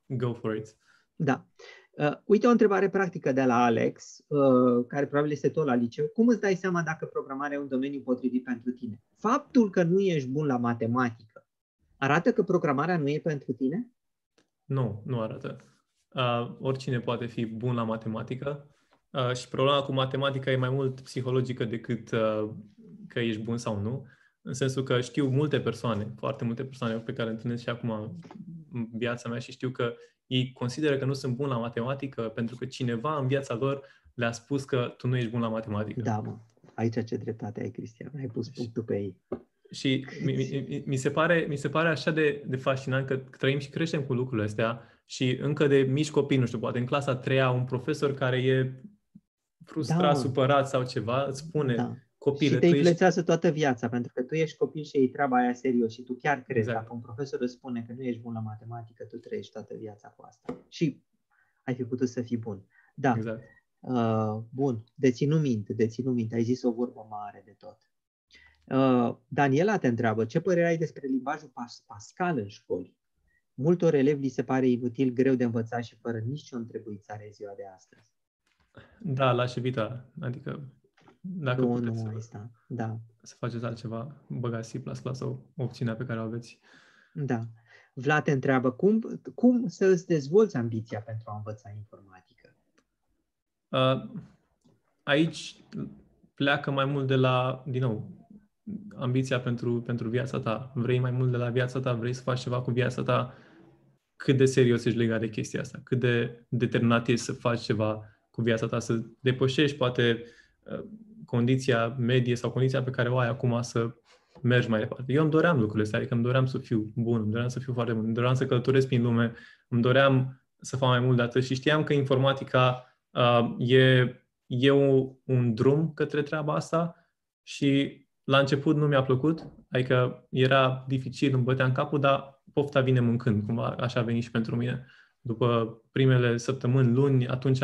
Go for it. Da. Uh, uite o întrebare practică de la Alex, uh, care probabil este tot la liceu. Cum îți dai seama dacă programarea e un domeniu potrivit pentru tine? Faptul că nu ești bun la matematică arată că programarea nu e pentru tine? Nu, nu arată. Uh, oricine poate fi bun la matematică uh, și problema cu matematica e mai mult psihologică decât uh, că ești bun sau nu. În sensul că știu multe persoane, foarte multe persoane pe care întâlnesc și acum în viața mea și știu că ei consideră că nu sunt buni la matematică pentru că cineva în viața lor le-a spus că tu nu ești bun la matematică. Da, mă. Aici ce dreptate ai, Cristian. Ai pus punctul pe ei. Și mi, mi, mi, se, pare, mi se pare așa de, de fascinant că trăim și creștem cu lucrurile astea și încă de mici copii, nu știu, poate în clasa a treia, un profesor care e frustrat, da, supărat sau ceva, îți spune da. Copile... Și te influențează ești... toată viața, pentru că tu ești copil și ei treaba aia serios și tu chiar crezi. Exact. Dacă un profesor îți spune că nu ești bun la matematică, tu trăiești toată viața cu asta. Și ai fi putut să fii bun. Da. Exact. Uh, bun. Deținu minte, deținu minte. Ai zis o vorbă mare de tot. Uh, Daniela te întreabă, ce părere ai despre limbajul pas- Pascal în școli? Multor elevi li se pare inutil, greu de învățat și fără nicio întrebuițare ziua de astăzi. Da, l-aș evita. Adică, dacă nu, puteți nu, să, da. să faceți altceva, băgați C++ sau opțiunea pe care o aveți. Da. Vlad te întreabă, cum, cum să îți dezvolți ambiția pentru a învăța informatică? Uh, aici pleacă mai mult de la, din nou, ambiția pentru, pentru viața ta. Vrei mai mult de la viața ta, vrei să faci ceva cu viața ta, cât de serios ești legat de chestia asta, cât de determinat ești să faci ceva cu viața ta, să depășești poate uh, condiția medie sau condiția pe care o ai acum să mergi mai departe. Eu îmi doream lucrurile astea, adică îmi doream să fiu bun, îmi doream să fiu foarte bun, îmi doream să călătoresc prin lume, îmi doream să fac mai mult de atât și știam că informatica uh, e, e un, un drum către treaba asta și la început nu mi-a plăcut, adică era dificil, îmi băteam capul, dar pofta vine mâncând, cumva așa a venit și pentru mine. După primele săptămâni, luni, atunci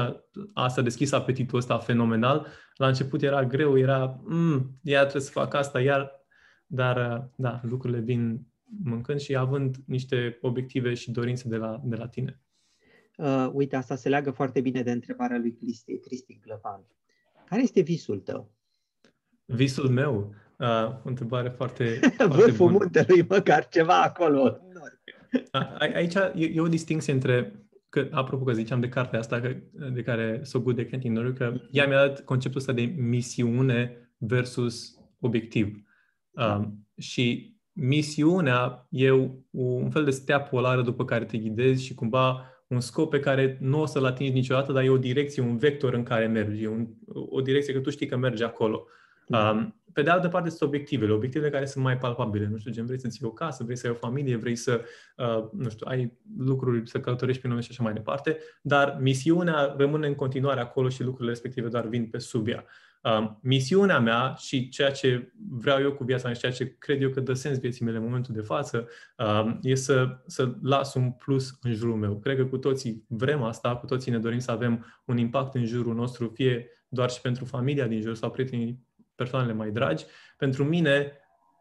asta a deschis apetitul ăsta fenomenal. La început era greu, era, mm, iar trebuie să fac asta, iar, dar da, lucrurile vin mâncând și având niște obiective și dorințe de la, de la tine. Uh, uite, asta se leagă foarte bine de întrebarea lui Cristi, Cristi Glăvan. Care este visul tău? Visul meu? Uh, o întrebare foarte, foarte Vârful bună. muntelui, măcar ceva acolo. Aici e, e o distinție între, că, apropo că ziceam de cartea asta că, de care So Good de Canting că ea mi-a dat conceptul ăsta de misiune versus obiectiv. Um, și misiunea e un fel de stea polară după care te ghidezi și cumva un scop pe care nu o să-l atingi niciodată, dar e o direcție, un vector în care mergi, un, o direcție că tu știi că mergi acolo. Um, pe de altă parte, sunt obiectivele, obiectivele care sunt mai palpabile. Nu știu, gen, vrei să-ți iei o casă, vrei să ai o familie, vrei să, uh, nu știu, ai lucruri, să călătorești pe lume și așa mai departe, dar misiunea rămâne în continuare acolo și lucrurile respective doar vin pe sub ea. Uh, misiunea mea și ceea ce vreau eu cu viața mea și ceea ce cred eu că dă sens vieții mele în momentul de față uh, e să, să las un plus în jurul meu. Cred că cu toții vrem asta, cu toții ne dorim să avem un impact în jurul nostru, fie doar și pentru familia din jur sau prietenii persoanele mai dragi. Pentru mine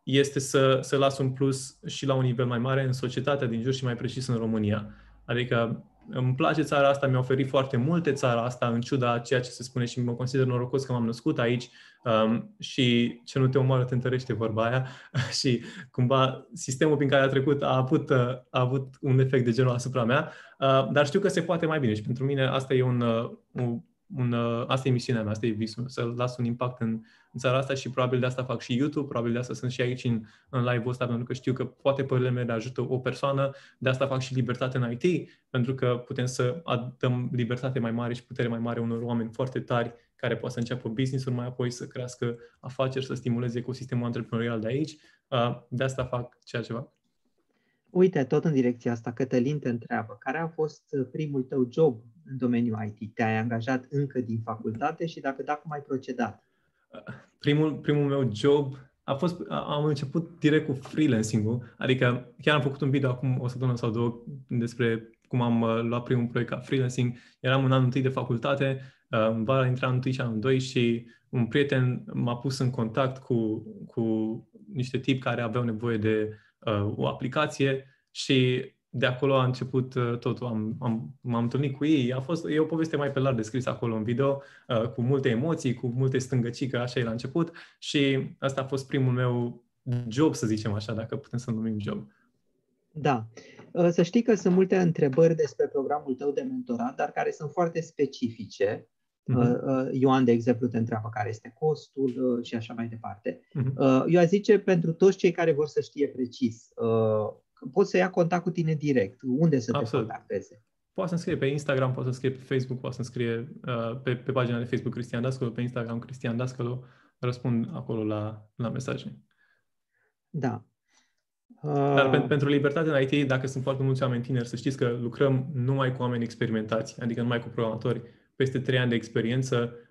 este să, să las un plus și la un nivel mai mare în societatea din jur și mai precis în România. Adică îmi place țara asta, mi-a oferit foarte multe țara asta, în ciuda ceea ce se spune și mă consider norocos că m-am născut aici um, și ce nu te omoară te întărește vorba aia și cumva sistemul prin care a trecut a avut, a avut un efect de genul asupra mea, uh, dar știu că se poate mai bine și pentru mine asta e un, uh, un un, uh, asta e misiunea mea, asta e visul, să las un impact în, în țara asta și probabil de asta fac și YouTube, probabil de asta sunt și aici în, în live-ul ăsta, pentru că știu că poate părerile mele ajută o persoană, de asta fac și libertate în IT, pentru că putem să dăm libertate mai mare și putere mai mare unor oameni foarte tari care poate să înceapă business-uri mai apoi, să crească afaceri, să stimuleze ecosistemul antreprenorial de aici. Uh, de asta fac ceea ce fac. Uite, tot în direcția asta, Cătălin te întreabă, care a fost primul tău job în domeniul IT? Te-ai angajat încă din facultate și dacă da, cum ai procedat? Primul, primul meu job a fost, am început direct cu freelancing-ul, adică chiar am făcut un video acum o săptămână sau două despre cum am uh, luat primul proiect ca freelancing. Eram în anul întâi de facultate, uh, în vara intra anul întâi și anul doi și un prieten m-a pus în contact cu, cu niște tipi care aveau nevoie de uh, o aplicație și de acolo a început uh, totul. Am, am, m-am întâlnit cu ei. A fost, e o poveste mai pe larg descrisă acolo în video, uh, cu multe emoții, cu multe stângăcii, că așa e la început. Și asta a fost primul meu job, să zicem așa, dacă putem să numim job. Da. Uh, să știi că sunt multe întrebări despre programul tău de mentorat, dar care sunt foarte specifice. Uh-huh. Ioan, de exemplu, te întreabă care este costul și așa mai departe. Uh-huh. Eu aș zice pentru toți cei care vor să știe precis poți să ia contact cu tine direct. Unde să Absolut. te contacteze? Poate să scrie pe Instagram, poate să scrie pe Facebook, poate să scrie uh, pe, pe pagina de Facebook Cristian Dascălu, pe Instagram Cristian Dascălu. Răspund acolo la, la mesaje. Da. Uh... Dar pentru, pentru libertate în IT, dacă sunt foarte mulți oameni tineri, să știți că lucrăm numai cu oameni experimentați, adică numai cu programatori. Peste trei ani de experiență, Uh,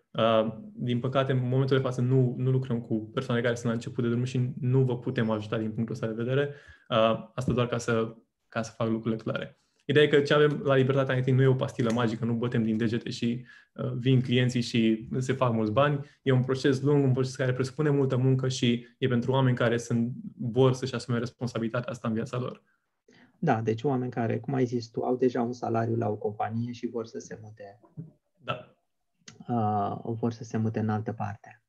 din păcate, în momentul de față nu, nu lucrăm cu persoane care sunt la început de drum și nu vă putem ajuta din punctul ăsta de vedere. Uh, asta doar ca să, ca să fac lucrurile clare. Ideea e că ce avem la Libertatea IT nu e o pastilă magică, nu bătem din degete și uh, vin clienții și se fac mulți bani. E un proces lung, un proces care presupune multă muncă și e pentru oameni care sunt, vor să-și asume responsabilitatea asta în viața lor. Da, deci oameni care, cum ai zis tu, au deja un salariu la o companie și vor să se mute. Da uh, vor să se mute în altă parte.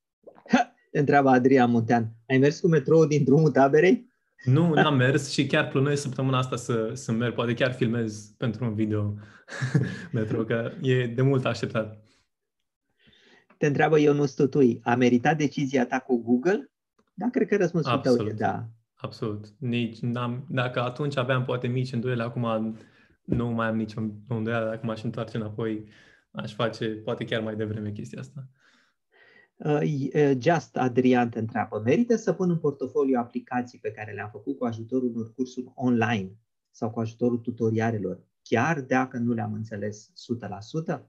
Te întreabă Adrian Muntean, ai mers cu metrou din drumul taberei? Nu, n-am mers și chiar plănuiesc săptămâna asta să, să merg. Poate chiar filmez pentru un video metro, că e de mult așteptat. Te întreabă eu nu Tutui, a meritat decizia ta cu Google? Da, cred că răspunsul Absolut. tău e da. Absolut. Nici n-am, dacă atunci aveam poate mici îndoiele, acum nu mai am nicio îndoială, dacă m-aș întoarce înapoi, aș face poate chiar mai devreme chestia asta. Uh, uh, Just Adrian te întreabă, merită să pun în portofoliu aplicații pe care le-am făcut cu ajutorul unor cursuri online sau cu ajutorul tutorialelor, chiar dacă nu le-am înțeles 100%?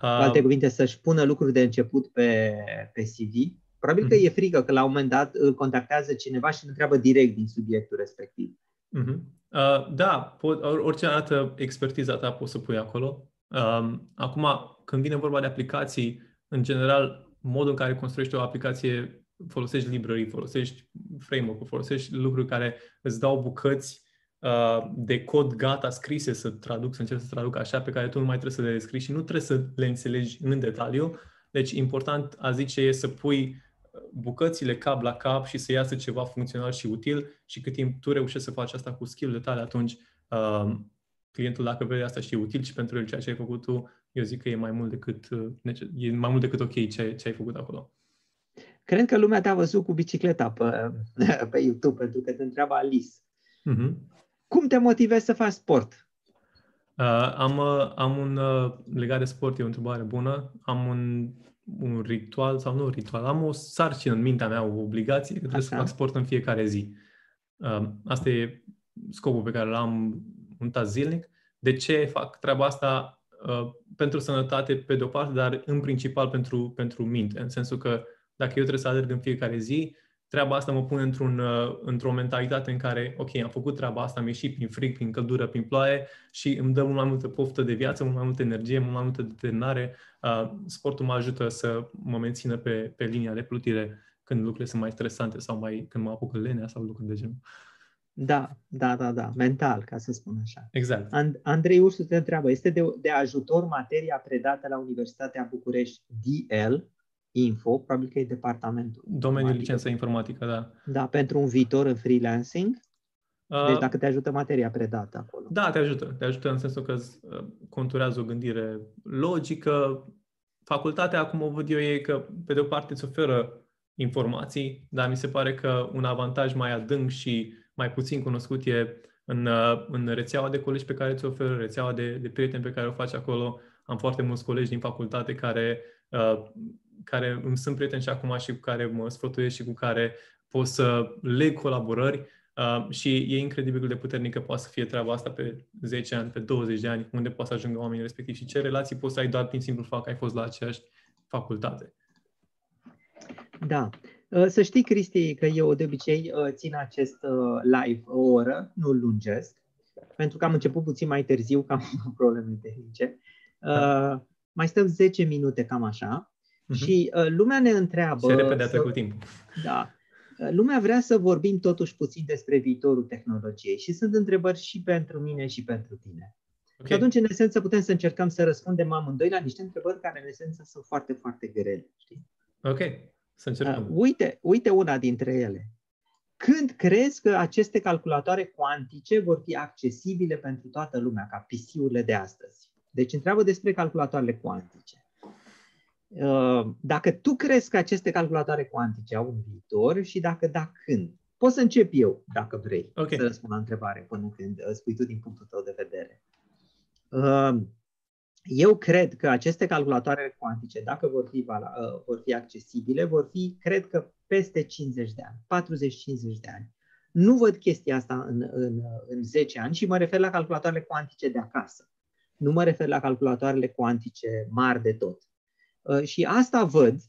Cu alte cuvinte, să-și pună lucruri de început pe, pe CV. Probabil uh-huh. că mhm. e frică că la un moment dat îl contactează cineva și îl întreabă direct din subiectul respectiv. Uh-huh. Uh, da, pot, orice altă expertiza ta poți să pui acolo. Um, acum, când vine vorba de aplicații, în general, modul în care construiești o aplicație, folosești librării, folosești framework-ul, folosești lucruri care îți dau bucăți uh, de cod gata scrise să traduc, să încerci să traduc așa, pe care tu nu mai trebuie să le descrii și nu trebuie să le înțelegi în detaliu. Deci, important, a zice, e să pui bucățile cap la cap și să iasă ceva funcțional și util și cât timp tu reușești să faci asta cu skill-urile tale, atunci uh, clientul dacă vede asta și e util și pentru el ceea ce ai făcut tu, eu zic că e mai mult decât, uh, e mai mult decât ok ce, ce ai făcut acolo. Cred că lumea te-a văzut cu bicicleta pe, pe YouTube, pentru că te întreabă Alice. Uh-huh. Cum te motivezi să faci sport? Uh, am, uh, am un, uh, legat de sport, e o întrebare bună, am un, un ritual, sau nu ritual, am o sarcină în mintea mea, o obligație, că trebuie Așa. să fac sport în fiecare zi. Uh, asta e scopul pe care l-am munta zilnic. De ce fac treaba asta? Uh, pentru sănătate, pe de-o parte, dar în principal pentru, pentru minte. În sensul că dacă eu trebuie să alerg în fiecare zi, treaba asta mă pune într-un, uh, într-o mentalitate în care, ok, am făcut treaba asta, am ieșit prin frig, prin căldură, prin ploaie și îmi dă mult mai multă poftă de viață, mult mai multă energie, mult mai multă determinare. Uh, sportul mă ajută să mă mențină pe, pe linia de plutire când lucrurile sunt mai stresante sau mai când mă apucă lenea sau lucruri de genul. Da, da, da, da, mental, ca să spun așa. Exact. And- Andrei Ursu te întreabă, este de, de ajutor materia predată la Universitatea București DL, Info, probabil că e departamentul. Domeniul licență informatică, da. Da, pentru un viitor în freelancing. Uh, deci dacă te ajută materia predată acolo. Da, te ajută. Te ajută în sensul că uh, conturează o gândire logică, facultatea, cum o văd eu, e că, pe de o parte, îți oferă informații, dar mi se pare că un avantaj mai adânc și mai puțin cunoscut e în, uh, în rețeaua de colegi pe care ți oferă, rețeaua de, de prieteni pe care o faci acolo. Am foarte mulți colegi din facultate care, uh, care îmi sunt prieteni și acum și cu care mă sfătuiesc și cu care pot să leg colaborări uh, și e incredibil de puternică poate să fie treaba asta pe 10 ani, pe 20 de ani, unde poate să ajungă oamenii respectivi și ce relații poți să ai doar prin simplu fapt că ai fost la aceeași facultate. Da. Uh, să știi, Cristi, că eu de obicei uh, țin acest uh, live o oră, nu lungesc, pentru că am început puțin mai târziu, că am probleme tehnice. Da. Mai stăm 10 minute, cam așa. Uh-huh. Și lumea ne întreabă... Se repede a trecut timpul. Da. Lumea vrea să vorbim totuși puțin despre viitorul tehnologiei și sunt întrebări și pentru mine și pentru tine. Okay. Și atunci, în esență, putem să încercăm să răspundem amândoi la niște întrebări care, în esență, sunt foarte, foarte grele. Știi? Ok. Să încercăm. Uh, uite, uite una dintre ele. Când crezi că aceste calculatoare cuantice vor fi accesibile pentru toată lumea, ca PC-urile de astăzi? Deci întreabă despre calculatoarele cuantice. Uh, dacă tu crezi că aceste calculatoare cuantice au un viitor și dacă da, când? Pot să încep eu, dacă vrei, okay. să răspund la întrebare până când uh, spui tu din punctul tău de vedere. Uh, eu cred că aceste calculatoare cuantice, dacă vor fi, uh, vor fi accesibile, vor fi, cred că, peste 50 de ani, 40-50 de ani. Nu văd chestia asta în, în, în 10 ani și mă refer la calculatoarele cuantice de acasă. Nu mă refer la calculatoarele cuantice mari de tot. Uh, și asta văd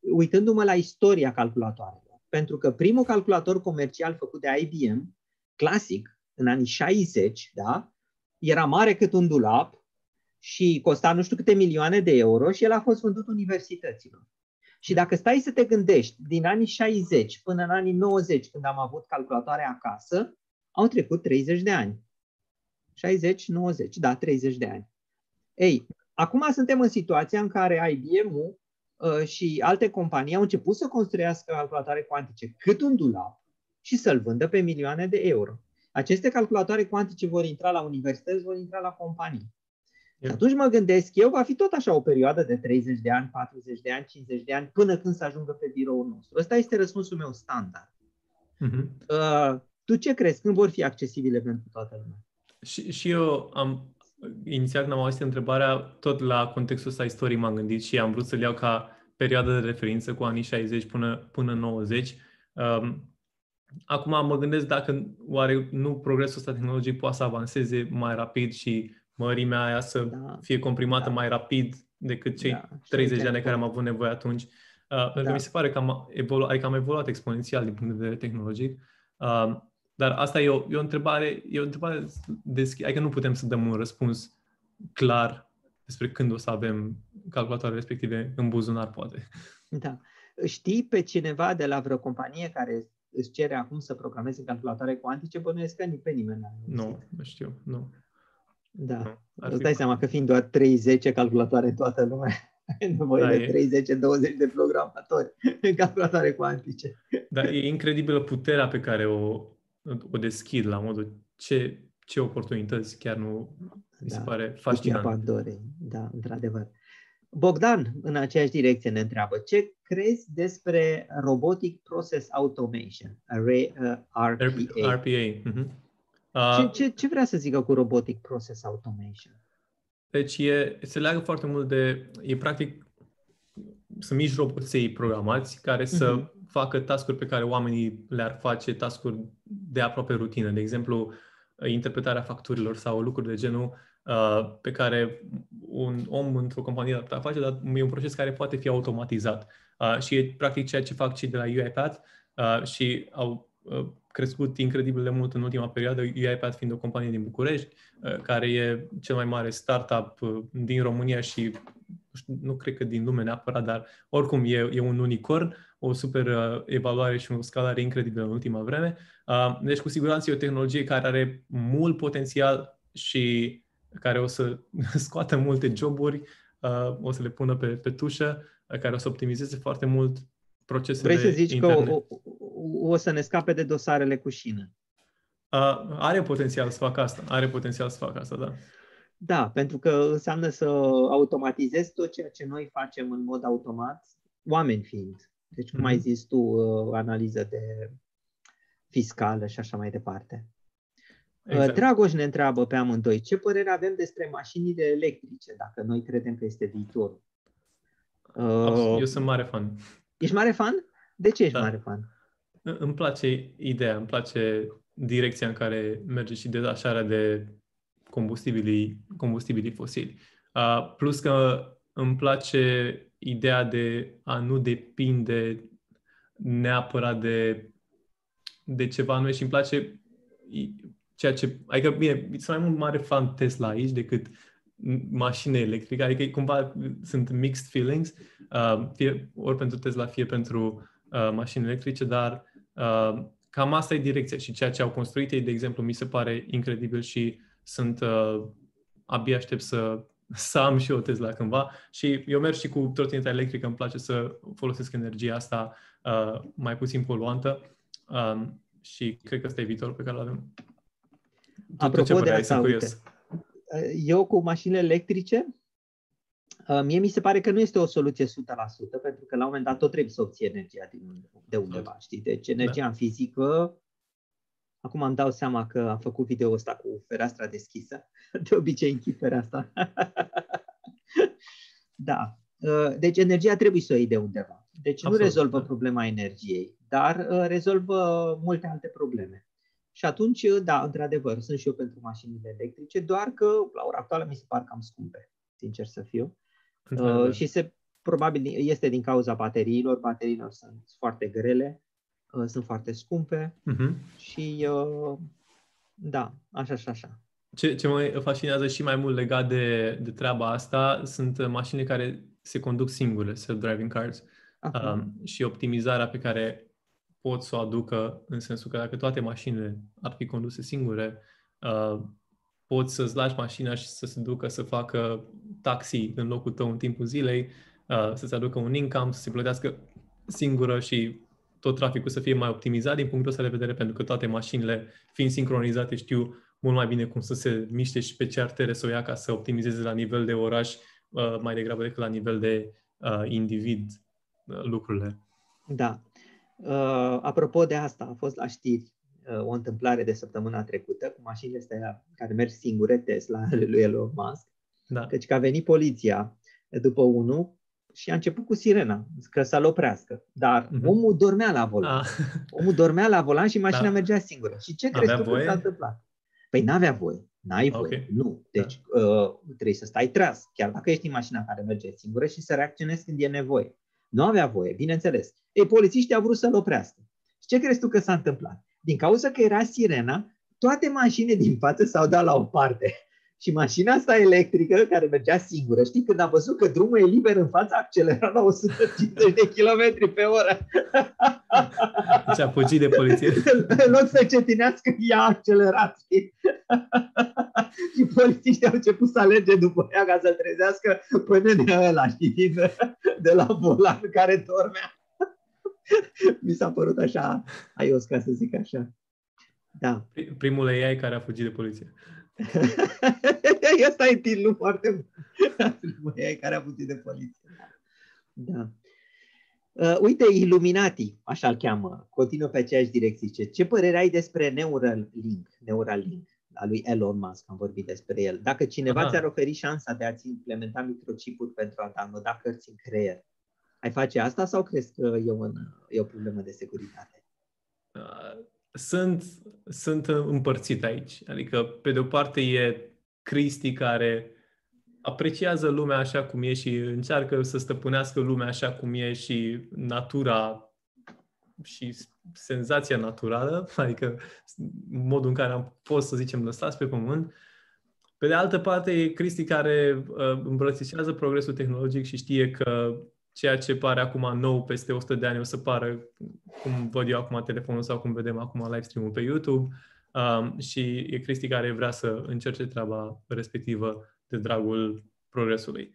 uitându-mă la istoria calculatoarelor. Pentru că primul calculator comercial făcut de IBM, clasic, în anii 60, da, era mare cât un dulap, și costa nu știu câte milioane de euro și el a fost vândut universităților. Și dacă stai să te gândești, din anii 60 până în anii 90, când am avut calculatoare acasă, au trecut 30 de ani. 60, 90, da, 30 de ani. Ei, acum suntem în situația în care IBM-ul uh, și alte companii au început să construiască calculatoare cuantice cât un dulap și să-l vândă pe milioane de euro. Aceste calculatoare cuantice vor intra la universități, vor intra la companii. Și atunci mă gândesc eu, va fi tot așa o perioadă de 30 de ani, 40 de ani, 50 de ani, până când să ajungă pe biroul nostru. Ăsta este răspunsul meu standard. Uh-huh. Uh, tu ce crezi? Când vor fi accesibile pentru toată lumea? Și, și eu am, inițial când am auzit întrebarea, tot la contextul ăsta istoric m-am gândit și am vrut să-l iau ca perioadă de referință cu anii 60 până, până 90. Um, acum mă gândesc dacă oare nu progresul ăsta tehnologic poate să avanseze mai rapid și mărimea aia să da. fie comprimată da. mai rapid decât cei da. 30 de ani care am avut nevoie atunci. Uh, da. Pentru că mi se pare că am, evolu- adică am evoluat exponențial din punct de vedere tehnologic. Uh, dar asta e o, e o întrebare, e o întrebare deschisă, adică nu putem să dăm un răspuns clar despre când o să avem calculatoare respective în buzunar, poate. Da. Știi pe cineva de la vreo companie care îți cere acum să programeze calculatoare cuantice? Bănuiesc că pe nimeni Nu, nu știu, nu. Da. Îți dai seama că fiind doar 30 calculatoare în toată lumea, ai nevoie da, de 30-20 de programatori în calculatoare cuantice. Da, e incredibilă puterea pe care o, o deschid la modul ce, ce oportunități chiar nu mi se da, pare fascinant. Pandorei. Da, într-adevăr. Bogdan, în aceeași direcție, ne întreabă ce crezi despre Robotic Process Automation, RPA? RPA. Mm-hmm. Ce, ce, ce vrea să zică cu Robotic Process Automation? Deci e, se leagă foarte mult de, e practic, sunt mici roboței programați care să uh-huh. facă tascuri pe care oamenii le-ar face, tascuri de aproape rutină. De exemplu, interpretarea facturilor sau lucruri de genul uh, pe care un om într-o companie ar putea face, dar e un proces care poate fi automatizat. Uh, și e practic ceea ce fac cei de la UiPath uh, și au uh, crescut incredibil de mult în ultima perioadă, UiPath fiind o companie din București, uh, care e cel mai mare startup uh, din România și nu cred că din lume neapărat, dar oricum e, e un unicorn, o super uh, evaluare și o scalare incredibilă în ultima vreme. Deci cu siguranță e o tehnologie care are mult potențial și care o să scoată multe joburi, o să le pună pe, pe tușă, care o să optimizeze foarte mult procesele Vrei să zici interne. că o, o să ne scape de dosarele cu șină. Uh, are potențial să facă asta. Are potențial să facă asta, da. Da, pentru că înseamnă să automatizezi tot ceea ce noi facem în mod automat, oameni fiind. Deci, cum mm-hmm. ai mhm. zis tu, uh, analiză de fiscală și așa mai departe. Exact. Dragoș ne întreabă pe amândoi, ce părere avem despre mașinile electrice, dacă noi credem că este viitorul? Eu sunt mare fan. Ești mare fan? De ce ești da. mare fan? Îmi place ideea, îmi place direcția în care merge și detașarea de combustibilii, combustibilii fosili. Uh, plus că îmi place ideea de a nu depinde neapărat de, de ceva anume și îmi place ceea ce... Adică, bine, sunt mai mult mare fan Tesla aici decât mașini electrice, adică cumva sunt mixed feelings, uh, fie ori pentru Tesla, fie pentru uh, mașini electrice, dar uh, cam asta e direcția și ceea ce au construit ei, de exemplu, mi se pare incredibil și sunt uh, abia aștept să, să am și o Tesla cândva. Și eu merg și cu trotineta electrică, îmi place să folosesc energia asta uh, mai puțin poluantă. Uh, și cred că ăsta e viitorul pe care îl avem. Apropo de asta, uite, eu cu mașinile electrice, uh, mie mi se pare că nu este o soluție 100%, pentru că la un moment dat tot trebuie să obții energia din, de undeva, știi? Deci energia da. în fizică, acum îmi dau seama că am făcut video ăsta cu fereastra deschisă, de obicei închid fereastra. da, uh, deci energia trebuie să o iei de undeva. Deci Absolut. nu rezolvă problema energiei, dar uh, rezolvă multe alte probleme. Și atunci, da, într-adevăr, sunt și eu pentru mașinile electrice, doar că la ora actuală mi se par cam scumpe, sincer să fiu. Uh, și se probabil este din cauza bateriilor. Bateriilor sunt foarte grele, uh, sunt foarte scumpe uh-huh. și uh, da, așa și așa. Ce, ce mă fascinează și mai mult legat de, de treaba asta sunt mașinile care se conduc singure, self-driving cars. Um, și optimizarea pe care pot să o aducă în sensul că dacă toate mașinile ar fi conduse singure, uh, poți să-ți lași mașina și să se ducă să facă taxi în locul tău în timpul zilei, uh, să-ți aducă un income, să se plătească singură și tot traficul să fie mai optimizat din punctul ăsta de vedere, pentru că toate mașinile, fiind sincronizate, știu mult mai bine cum să se miște și pe ce artere să o ia ca să optimizeze la nivel de oraș uh, mai degrabă decât la nivel de uh, individ uh, lucrurile. Da. Uh, apropo de asta, a fost la știri uh, o întâmplare de săptămâna trecută cu mașinile astea care merg singure, Tesla, ale lui Elon Musk. Da. Căci că a venit poliția după unul și a început cu sirena, că să-l oprească. Dar mm-hmm. omul dormea la volan. Ah. Omul dormea la volan și mașina da. mergea singură. Și ce crezi tu că s-a întâmplat? Păi n-avea voie. N-ai voie. Okay. Nu. Deci da. uh, trebuie să stai tras, chiar dacă ești în mașina care merge singură și să reacționezi când e nevoie. Nu avea voie, bineînțeles. Ei, polițiștii au vrut să-l oprească. Și ce crezi tu că s-a întâmplat? Din cauza că era sirena, toate mașinile din față s-au dat la o parte. Și mașina asta electrică, care mergea singură, știi, când a văzut că drumul e liber în fața, accelera la 150 de km pe oră. Deci a fugit de poliție. în loc să cetinească, ea a accelerat, știi? și polițiștii au început să alerge după ea ca să-l trezească până de ăla, știi, de la volan care dormea. Mi s-a părut așa aios, ca să zic așa. Da. Primul AI care a fugit de poliție. Asta e titlul foarte bun. Primul AI care a fugit de poliție. Da. Uh, uite, Illuminati, așa îl cheamă, continuă pe aceeași direcție. Ce părere ai despre Neuralink, Neuralink, a lui Elon Musk, am vorbit despre el. Dacă cineva Aha. ți-ar oferi șansa de a-ți implementa microchipuri pentru a downloada cărți în creier, ai face asta sau crezi că e, un, e o problemă de securitate? Uh, sunt, sunt împărțit aici. Adică, pe de o parte, e Cristi care apreciază lumea așa cum e și încearcă să stăpânească lumea așa cum e și natura și senzația naturală, adică modul în care am fost, să zicem, lăsați pe pământ. Pe de altă parte, e Cristi care uh, îmbrățișează progresul tehnologic și știe că ceea ce pare acum nou peste 100 de ani o să pară cum văd eu acum telefonul sau cum vedem acum live stream-ul pe YouTube um, și e Cristi care vrea să încerce treaba respectivă de dragul progresului.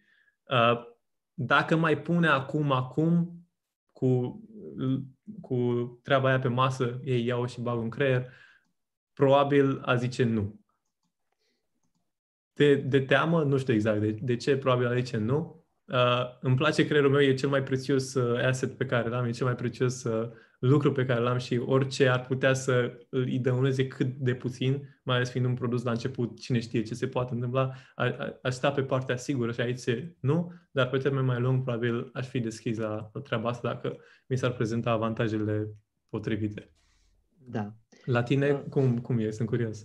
Uh, dacă mai pune acum, acum, cu, cu treaba aia pe masă, ei iau și bag în creier, probabil a zice nu. de, de teamă, nu știu exact de, de ce, probabil aici nu. Uh, îmi place creierul meu, e cel mai prețios uh, asset pe care l-am, e cel mai prețios uh, lucru pe care l-am și orice ar putea să îi dăuneze cât de puțin, mai ales fiind un produs la început, cine știe ce se poate întâmpla, aș sta pe partea sigură și aici nu, dar pe termen mai lung probabil aș fi deschis la treaba asta dacă mi s-ar prezenta avantajele potrivite. Da. La tine, uh, cum, cum e? Sunt curios.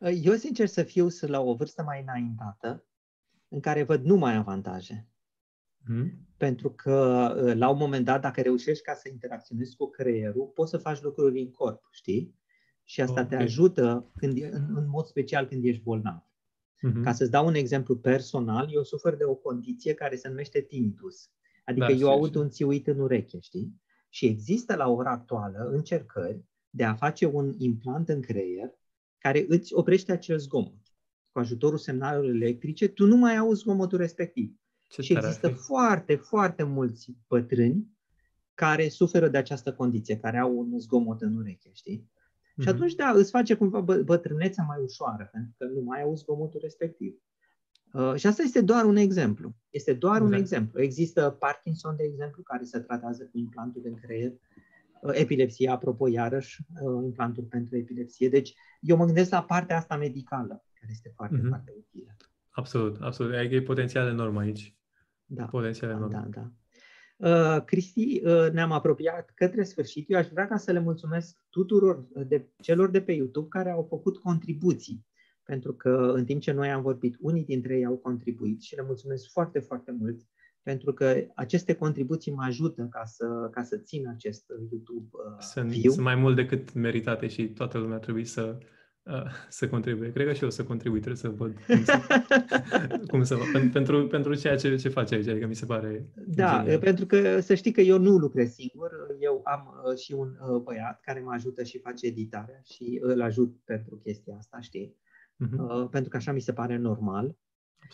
Uh, eu, sincer să fiu, sunt la o vârstă mai înaintată, în care văd numai avantaje. Hmm? Pentru că, uh, la un moment dat, dacă reușești ca să interacționezi cu creierul, poți să faci lucruri în corp, știi? Și asta okay. te ajută când, în, în mod special când ești bolnav. Mm-hmm. Ca să-ți dau un exemplu personal, eu sufer de o condiție care se numește tinnitus. Adică da, eu aud un țiuit în ureche, știi? Și există la ora actuală încercări de a face un implant în creier care îți oprește acel zgomot. Cu ajutorul semnalelor electrice, tu nu mai auzi zgomotul respectiv. Ce și există foarte, foarte mulți bătrâni care suferă de această condiție, care au un zgomot în ureche, știi? Mm-hmm. Și mhm. atunci, da, îți face cumva bă- bătrânețea mai ușoară, pentru că nu mai auzi zgomotul respectiv. Uh, și asta este doar un exemplu. Este doar exact. un exemplu. Există Parkinson, de exemplu, care se tratează cu implantul în creier. Uh, epilepsia, apropo, iarăși, uh, implantul pentru epilepsie. Deci, eu mă gândesc la partea asta medicală, care este foarte, mm-hmm. foarte utilă. Absolut, absolut. Adică e potențial enorm aici. Da, potențial da, enorm. Da, da. Uh, Cristi, uh, ne-am apropiat către sfârșit. Eu aș vrea ca să le mulțumesc tuturor de celor de pe YouTube care au făcut contribuții. Pentru că în timp ce noi am vorbit, unii dintre ei au contribuit și le mulțumesc foarte, foarte mult pentru că aceste contribuții mă ajută ca să, ca să țin acest YouTube uh, sunt, viu. Sunt mai mult decât meritate și toată lumea trebuie să, uh, să contribuie. Cred că și eu să contribui, trebuie să văd cum să, cum să pentru, pentru ceea ce, ce face aici, adică mi se pare Da, genial. pentru că să știi că eu nu lucrez singur, eu am uh, și un uh, băiat care mă ajută și face editarea și îl ajut pentru chestia asta, știi? Uh-huh. Uh, pentru că așa mi se pare normal.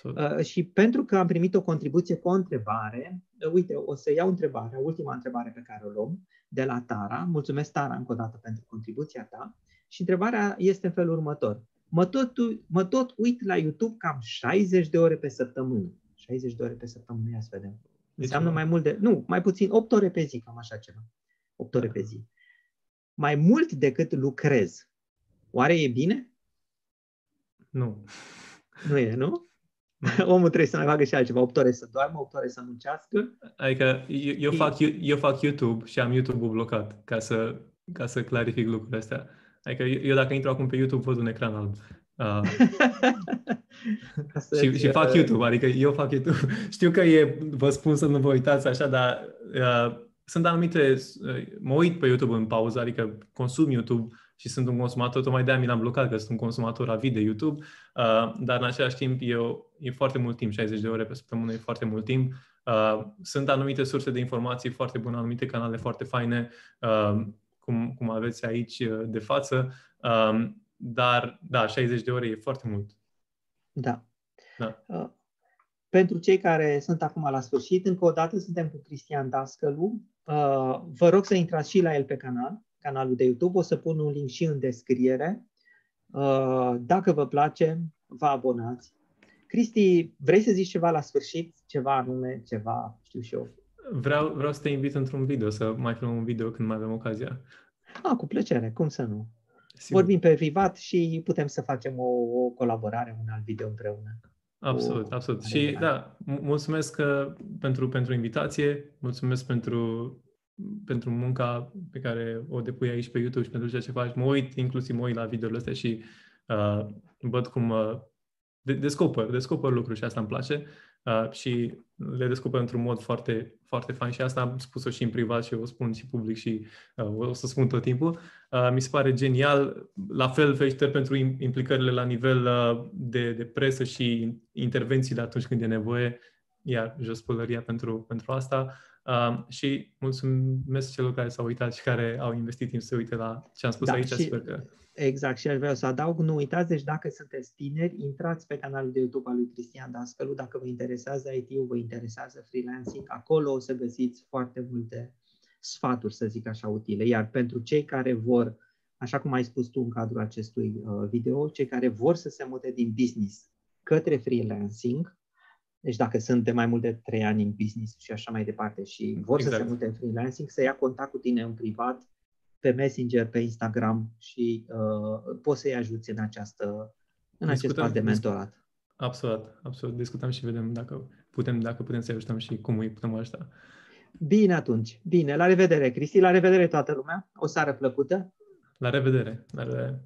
Uh, și pentru că am primit o contribuție cu o întrebare, uh, uite, o să iau întrebarea, ultima întrebare pe care o luăm, de la Tara. Mulțumesc, Tara, încă o dată pentru contribuția ta. Și întrebarea este în felul următor. Mă tot, mă tot uit la YouTube cam 60 de ore pe săptămână. 60 de ore pe săptămână, ia să vedem. Deci Înseamnă mai mult de, nu, mai puțin, 8 ore pe zi, cam așa ceva. 8 ore pe zi. Mai mult decât lucrez. Oare e bine? Nu. Nu e, nu? Omul trebuie să mai facă și altceva, 8 ore să doarmă, 8 ore să muncească. Adică eu, eu, fac, eu fac YouTube și am YouTube-ul blocat ca să, ca să clarific lucrurile astea. Adică eu dacă intru acum pe YouTube văd un ecran alb. Uh, și, și fac YouTube, adică eu fac YouTube. Știu că e, vă spun să nu vă uitați așa, dar uh, sunt anumite, uh, mă uit pe YouTube în pauză, adică consum YouTube și sunt un consumator, tocmai de-aia mi l-am blocat, că sunt un consumator avid de YouTube, uh, dar în același timp eu, e foarte mult timp, 60 de ore pe săptămână e foarte mult timp. Uh, sunt anumite surse de informații foarte bune, anumite canale foarte faine, uh, cum, cum aveți aici uh, de față, uh, dar da, 60 de ore e foarte mult. Da. da. Uh, pentru cei care sunt acum la sfârșit, încă o dată suntem cu Cristian Dascălu. Uh, vă rog să intrați și la el pe canal canalul de YouTube. O să pun un link și în descriere. Uh, dacă vă place, vă abonați. Cristi, vrei să zici ceva la sfârșit? Ceva anume, ceva, știu și eu. Vreau, vreau să te invit într-un video, să mai filmăm un video când mai avem ocazia. Ah, cu plăcere, cum să nu? Sigur. Vorbim pe privat și putem să facem o, o colaborare, un alt video împreună. Absolut, o, absolut. Și da, mulțumesc uh, pentru, pentru invitație, mulțumesc pentru pentru munca pe care o depui aici pe YouTube și pentru ceea ce faci. Mă uit, inclusiv mă uit la videourile astea și uh, văd cum uh, de- descoper, descoper lucruri și asta îmi place uh, și le descoper într-un mod foarte, foarte fain și asta am spus-o și în privat și o spun și public și uh, o să spun tot timpul. Uh, mi se pare genial. La fel, felicitări pentru implicările la nivel uh, de, de presă și intervențiile atunci când e nevoie. Iar jos pălăria pentru, pentru asta. Um, și mulțumesc celor care s-au uitat și care au investit timp să se uite la ce am spus da, aici. Și, sper că... Exact, și aș vrea să adaug, nu uitați, deci dacă sunteți tineri, intrați pe canalul de YouTube al lui Cristian Dascălu, dacă vă interesează IT-ul, vă interesează freelancing, acolo o să găsiți foarte multe sfaturi, să zic așa, utile. Iar pentru cei care vor, așa cum ai spus tu în cadrul acestui uh, video, cei care vor să se mute din business către freelancing, deci dacă sunt de mai mult de trei ani în business și așa mai departe și vor exact. să se mute în freelancing, să ia contact cu tine în privat, pe Messenger, pe Instagram și uh, poți să-i ajuți în, această, în acest pas de mentorat. Absolut, absolut. Discutăm și vedem dacă putem, dacă putem să ajutăm și cum îi putem ajuta. Bine atunci. Bine. La revedere, Cristi. La revedere toată lumea. O seară plăcută. La revedere. La revedere.